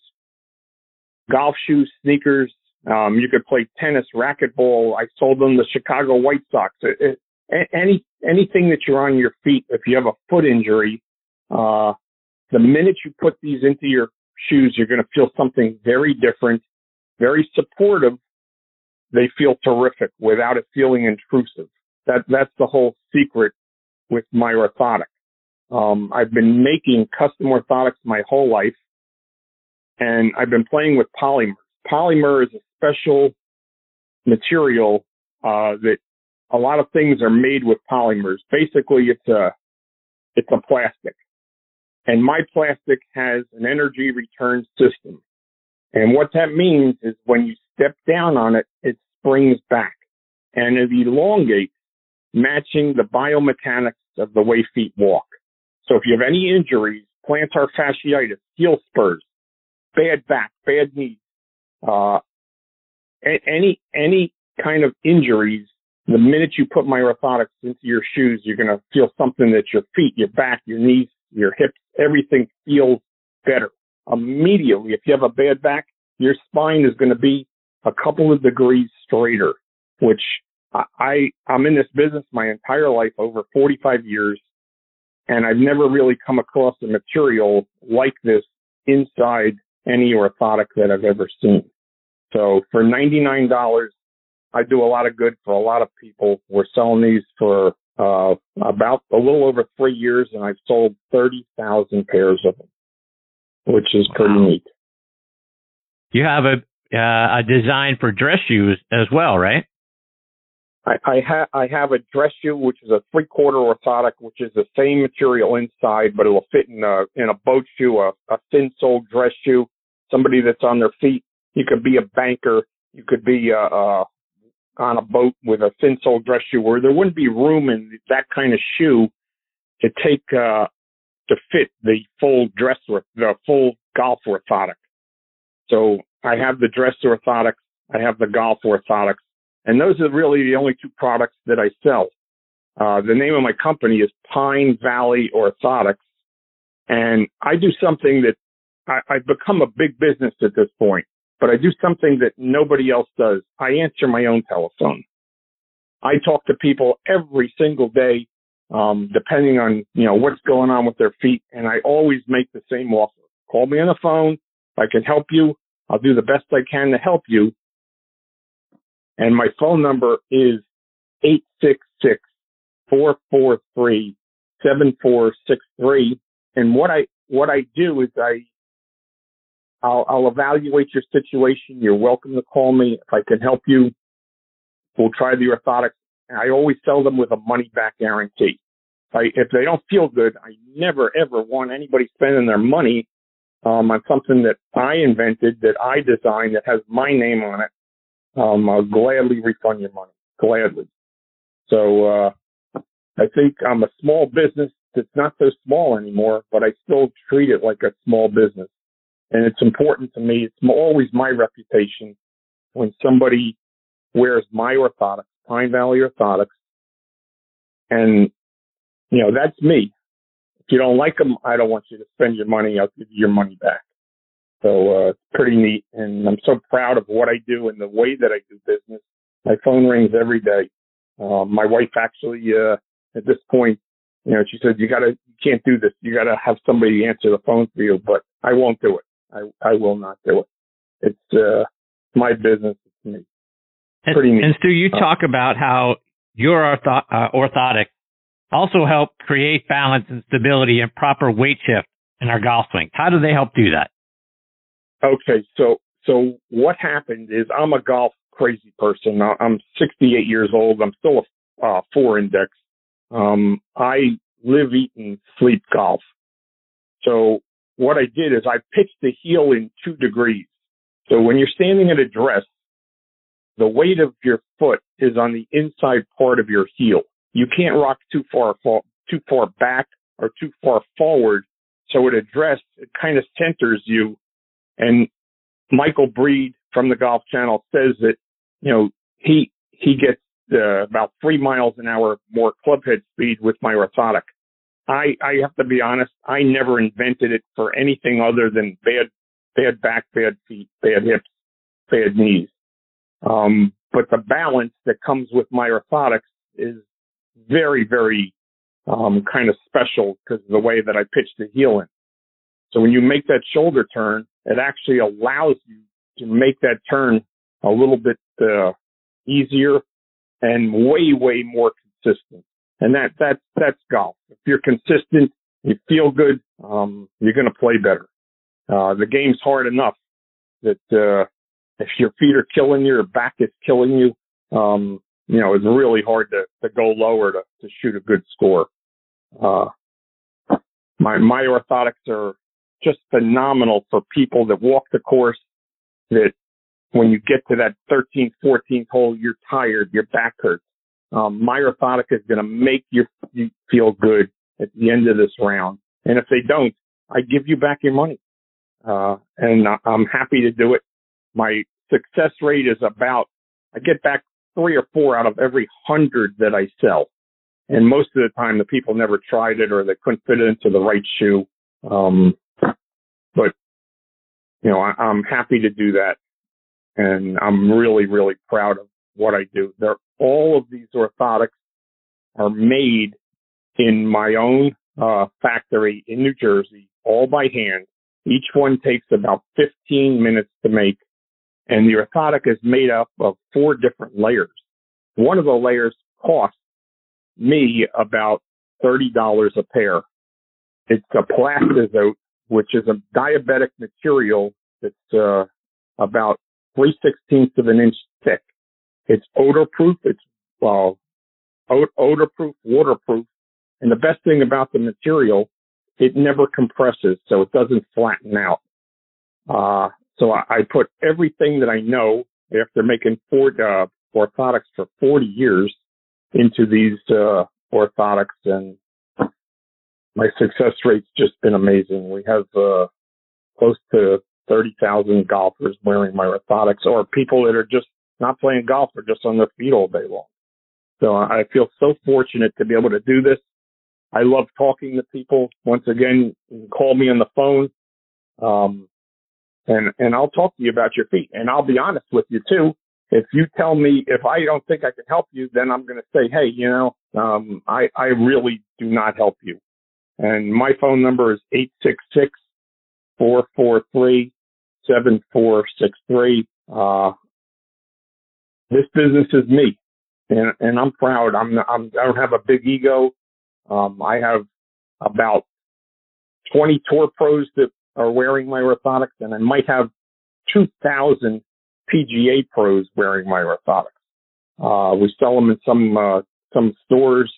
golf shoes, sneakers, um, you could play tennis, racquetball. I sold them the Chicago White Sox. It, it, any anything that you're on your feet, if you have a foot injury, uh, the minute you put these into your shoes, you're going to feel something very different, very supportive. They feel terrific without it feeling intrusive. That that's the whole secret with my orthotic. Um, I've been making custom orthotics my whole life, and I've been playing with polymer. Polymer is a special material uh, that a lot of things are made with polymers. Basically, it's a it's a plastic, and my plastic has an energy return system. And what that means is when you step down on it, it springs back and it elongates, matching the biomechanics of the way feet walk. So if you have any injuries, plantar fasciitis, heel spurs, bad back, bad knees, uh, any any kind of injuries, the minute you put my orthotics into your shoes, you're going to feel something that your feet, your back, your knees, your hips, everything feels better immediately. If you have a bad back, your spine is going to be a couple of degrees straighter, which I, I'm in this business my entire life, over 45 years, and I've never really come across a material like this inside any orthotic that I've ever seen. So for $99, I do a lot of good for a lot of people. We're selling these for uh, about a little over three years, and I've sold 30,000 pairs of them, which is pretty wow. neat. You have a uh, a design for dress shoes as well, right? I, I, ha- I have a dress shoe, which is a three quarter orthotic, which is the same material inside, but it will fit in a in a boat shoe, a, a thin sole dress shoe. Somebody that's on their feet you could be a banker. You could be uh, uh, on a boat with a thin sole dress shoe where there wouldn't be room in that kind of shoe to take uh, to fit the full dress or the full golf orthotic. So I have the dress orthotics. I have the golf orthotics. And those are really the only two products that I sell. Uh, the name of my company is Pine Valley Orthotics. And I do something that I, I've become a big business at this point. but I do something that nobody else does. I answer my own telephone. I talk to people every single day, um, depending on, you know, what's going on with their feet. And I always make the same offer. Call me on the phone. I can help you, I'll do the best I can to help you. And my phone number is 866 443 7463. And what I, what I do is I, I'll, I'll evaluate your situation. You're welcome to call me if I can help you. We'll try the orthotics. And I always sell them with a money back guarantee. I, if they don't feel good, I never ever want anybody spending their money um, on something that I invented, that I designed, that has my name on it. Um, I'll gladly refund your money, gladly. So uh, I think I'm a small business that's not so small anymore, but I still treat it like a small business. And it's important to me. It's always my reputation when somebody wears my orthotics, Pine Valley Orthotics, and you know that's me. If you don't like them, I don't want you to spend your money. I'll give you your money back. So uh, it's pretty neat, and I'm so proud of what I do and the way that I do business. My phone rings every day. Um, my wife actually, uh, at this point, you know, she said, "You gotta, you can't do this. You gotta have somebody answer the phone for you." But I won't do it. I, I will not do it. It's uh, my business. It's me. Pretty and, neat. and Stu, you talk about how your ortho- uh, orthotic also help create balance and stability and proper weight shift in our golf swing. How do they help do that? Okay, so so what happened is I'm a golf crazy person. I'm 68 years old. I'm still a uh, four index. Um, I live, eat, and sleep golf. So what I did is I pitched the heel in two degrees. So when you're standing at address, the weight of your foot is on the inside part of your heel. You can't rock too far too far back or too far forward. So it address, it kind of centers you. And Michael Breed from the Golf Channel says that you know he he gets uh, about three miles an hour more clubhead speed with my orthotic. I, I have to be honest, I never invented it for anything other than bad, bad back, bad feet, bad hips, bad knees. Um, but the balance that comes with my orthotics is very, very, um, kind of special because of the way that I pitch the heel in. So when you make that shoulder turn, it actually allows you to make that turn a little bit, uh, easier and way, way more consistent. And that, that, that's golf. If you're consistent, you feel good, um, you're going to play better. Uh, the game's hard enough that, uh, if your feet are killing you or back is killing you, um, you know, it's really hard to, to go lower to, to shoot a good score. Uh, my, my orthotics are just phenomenal for people that walk the course that when you get to that 13th, 14th hole, you're tired, your back hurts. Um, my orthotic is going to make you, you feel good at the end of this round. And if they don't, I give you back your money. Uh, and I'm happy to do it. My success rate is about, I get back three or four out of every hundred that I sell. And most of the time the people never tried it or they couldn't fit it into the right shoe. Um, but you know, I, I'm happy to do that. And I'm really, really proud of what I do. They're all of these orthotics are made in my own uh, factory in New Jersey, all by hand. Each one takes about 15 minutes to make, and the orthotic is made up of four different layers. One of the layers costs me about $30 a pair. It's a Plastazote, which is a diabetic material that's uh, about three sixteenths of an inch thick. It's odor-proof. It's well, odor-proof, waterproof, and the best thing about the material, it never compresses, so it doesn't flatten out. Uh, so I, I, put everything that I know after making uh, orthotics for 40 years into these uh, orthotics, and my success rate's just been amazing. We have uh, close to 30,000 golfers wearing my orthotics, or people that are just not playing golf or just on their feet all day long. So I feel so fortunate to be able to do this. I love talking to people. Once again, call me on the phone. Um, and and I'll talk to you about your feet. And I'll be honest with you too. If you tell me if I don't think I can help you, then I'm going to say, hey, you know, um, I I really do not help you. And my phone number is eight six six four four three seven four six three. Uh, this business is me, and and I'm proud. I'm, I'm I don't have a big ego. Um, I have about 20 tour pros that are wearing my orthotics, and I might have 2,000 PGA pros wearing my orthotics. Uh, we sell them in some, uh, some stores.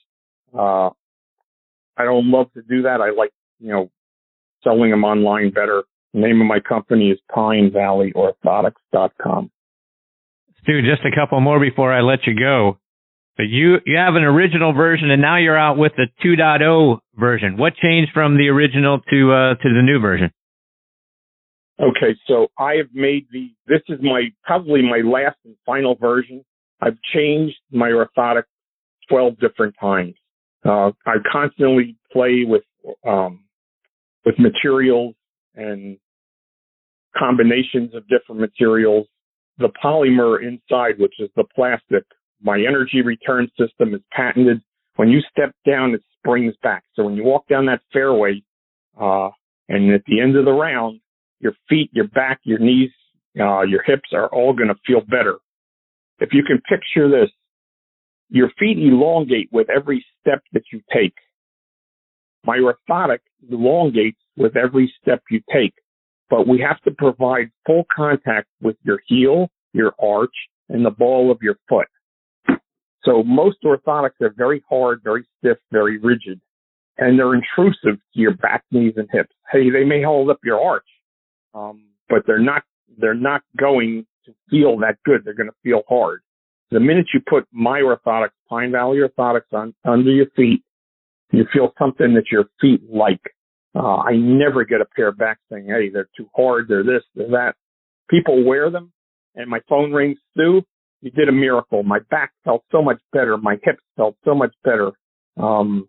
Uh, I don't love to do that. I like, you know, selling them online better. The name of my company is Pine Valley Orthotics.com. Stu, just a couple more before I let you go. But you you have an original version, and now you're out with the 2.0 version. What changed from the original to uh, to the new version? Okay, so I have made the. This is my probably my last and final version. I've changed my orthotic 12 different times. Uh, I constantly play with um, with materials and combinations of different materials. The polymer inside, which is the plastic, my energy return system is patented. When you step down, it springs back. So when you walk down that fairway, uh, and at the end of the round, your feet, your back, your knees, uh, your hips are all going to feel better. If you can picture this, your feet elongate with every step that you take. My orthotic elongates with every step you take, but we have to provide full contact with your heel, your arch, and the ball of your foot. So most orthotics are very hard, very stiff, very rigid, and they're intrusive to your back, knees, and hips. Hey, they may hold up your arch, um, but they're not they're not going to feel that good. They're going to feel hard. The minute you put my orthotics, Pine Valley orthotics, on under your feet, you feel something that your feet like. Uh, I never get a pair back saying, "Hey, they're too hard. They're this, they're that." People wear them, and my phone rings. Stu, you did a miracle. My back felt so much better. My hips felt so much better. Um,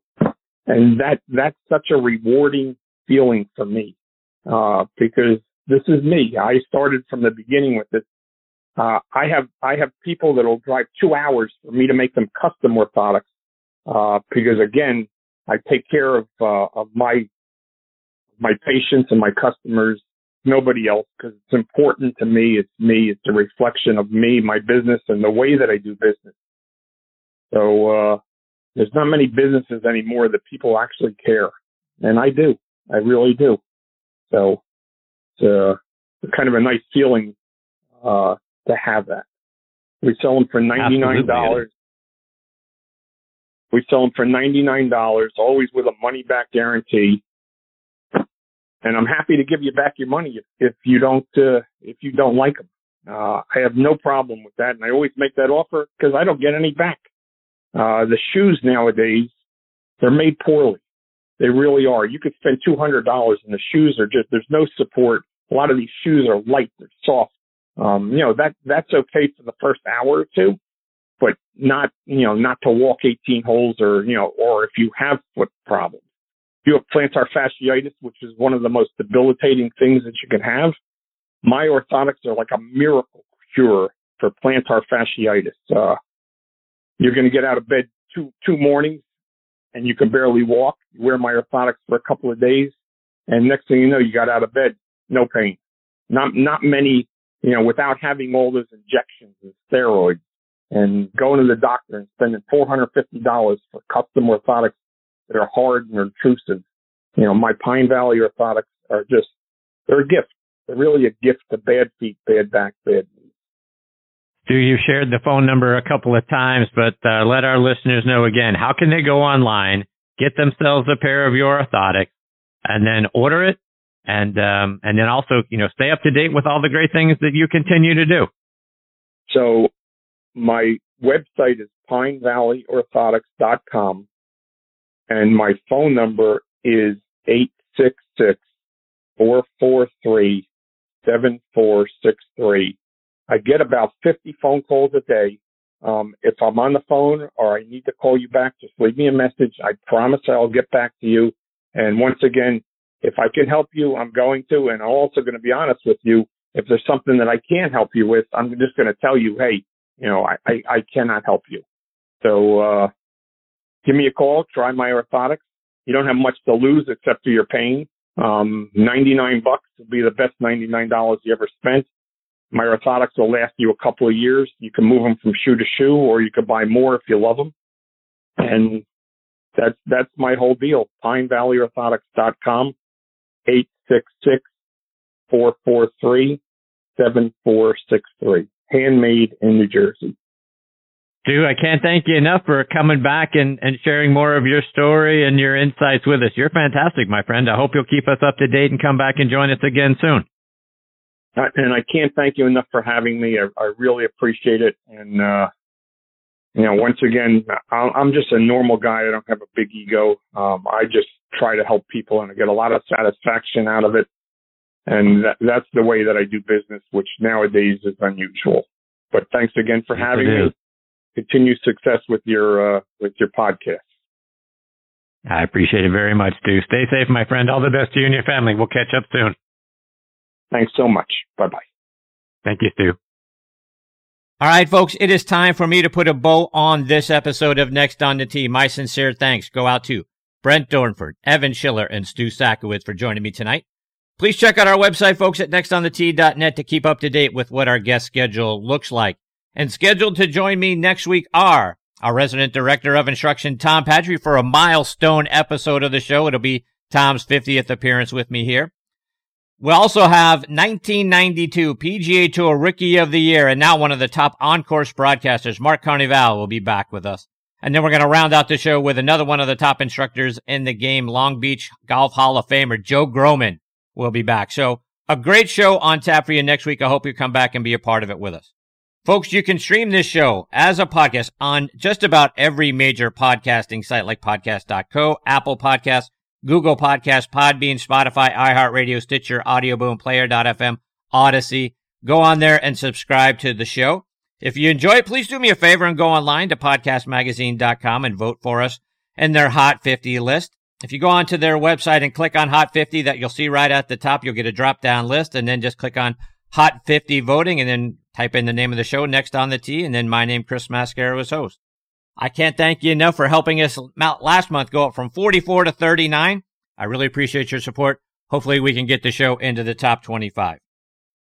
and that, that's such a rewarding feeling for me, uh, because this is me. I started from the beginning with this. Uh, I have, I have people that'll drive two hours for me to make them custom orthotics, uh, because again, I take care of, uh, of my, my patients and my customers nobody else because it's important to me. It's me. It's a reflection of me, my business, and the way that I do business. So uh, there's not many businesses anymore that people actually care, and I do. I really do. So uh, it's kind of a nice feeling uh, to have that. We sell them for ninety nine dollars. We sell them for ninety nine dollars, always with a money back guarantee and I'm happy to give you back your money if, if you don't uh, if you don't like them. Uh, I have no problem with that, and I always make that offer because I don't get any back. Uh, the shoes nowadays, they're made poorly. They really are. You could spend two hundred dollars, and the shoes are just there's no support. A lot of these shoes are light, they're soft. Um, you know that that's okay for the first hour or two, but not you know not to walk 18 holes or you know or if you have foot problems you have plantar fasciitis, which is one of the most debilitating things that you can have. My orthotics are like a miracle cure for plantar fasciitis. Uh, you're going to get out of bed two two mornings, and you can barely walk. You wear my orthotics for a couple of days, and next thing you know, you got out of bed, no pain. Not not many, you know, without having all those injections and steroids, and going to the doctor and spending four hundred fifty dollars for custom orthotics that are hard and intrusive. You know, my Pine Valley orthotics are just, they're a gift. They're really a gift to bad feet, bad back, bad knees. Do you shared the phone number a couple of times, but uh, let our listeners know again, how can they go online, get themselves a pair of your orthotics, and then order it, and um, and then also, you know, stay up to date with all the great things that you continue to do. So my website is pinevalleyorthotics.com and my phone number is eight six six four four three seven four six three. I get about 50 phone calls a day. Um, if I'm on the phone or I need to call you back, just leave me a message. I promise I'll get back to you. And once again, if I can help you, I'm going to. And I'm also going to be honest with you. If there's something that I can't help you with, I'm just going to tell you, hey, you know, I, I, I cannot help you. So, uh, give me a call, try my orthotics. You don't have much to lose except for your pain. Um, 99 bucks will be the best $99 you ever spent. My orthotics will last you a couple of years. You can move them from shoe to shoe or you can buy more if you love them. And that's, that's my whole deal. PineValleyOrthotics.com, 866-443-7463. Handmade in New Jersey. Stu, I can't thank you enough for coming back and, and sharing more of your story and your insights with us. You're fantastic, my friend. I hope you'll keep us up to date and come back and join us again soon. And I can't thank you enough for having me. I, I really appreciate it. And, uh, you know, once again, I'm just a normal guy. I don't have a big ego. Um, I just try to help people and I get a lot of satisfaction out of it. And that, that's the way that I do business, which nowadays is unusual. But thanks again for having me continued success with your uh, with your podcast. I appreciate it very much, Stu. Stay safe, my friend. All the best to you and your family. We'll catch up soon. Thanks so much. Bye bye. Thank you, Stu. All right, folks, it is time for me to put a bow on this episode of Next on the Tee. My sincere thanks go out to Brent Dornford, Evan Schiller, and Stu Sackowitz for joining me tonight. Please check out our website, folks, at nextonthetee.net to keep up to date with what our guest schedule looks like. And scheduled to join me next week are our resident director of instruction, Tom Patri, for a milestone episode of the show. It'll be Tom's 50th appearance with me here. We also have 1992 PGA Tour Rookie of the Year and now one of the top on-course broadcasters, Mark Carnevale, will be back with us. And then we're going to round out the show with another one of the top instructors in the game, Long Beach Golf Hall of Famer, Joe Grohman, will be back. So a great show on tap for you next week. I hope you come back and be a part of it with us. Folks, you can stream this show as a podcast on just about every major podcasting site like podcast.co, Apple Podcasts, Google Podcasts, Podbean, Spotify, iHeartRadio, Stitcher, Audio Audioboom, Player.fm, Odyssey. Go on there and subscribe to the show. If you enjoy it, please do me a favor and go online to podcastmagazine.com and vote for us in their Hot 50 list. If you go onto their website and click on Hot 50 that you'll see right at the top, you'll get a drop down list and then just click on Hot 50 voting and then type in the name of the show next on the Tee and then my name, Chris Mascaro, as host. I can't thank you enough for helping us last month go up from 44 to 39. I really appreciate your support. Hopefully we can get the show into the top 25.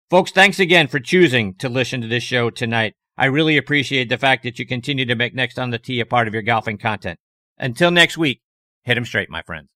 Folks, thanks again for choosing to listen to this show tonight. I really appreciate the fact that you continue to make Next on the Tee a part of your golfing content. Until next week, hit 'em straight, my friends.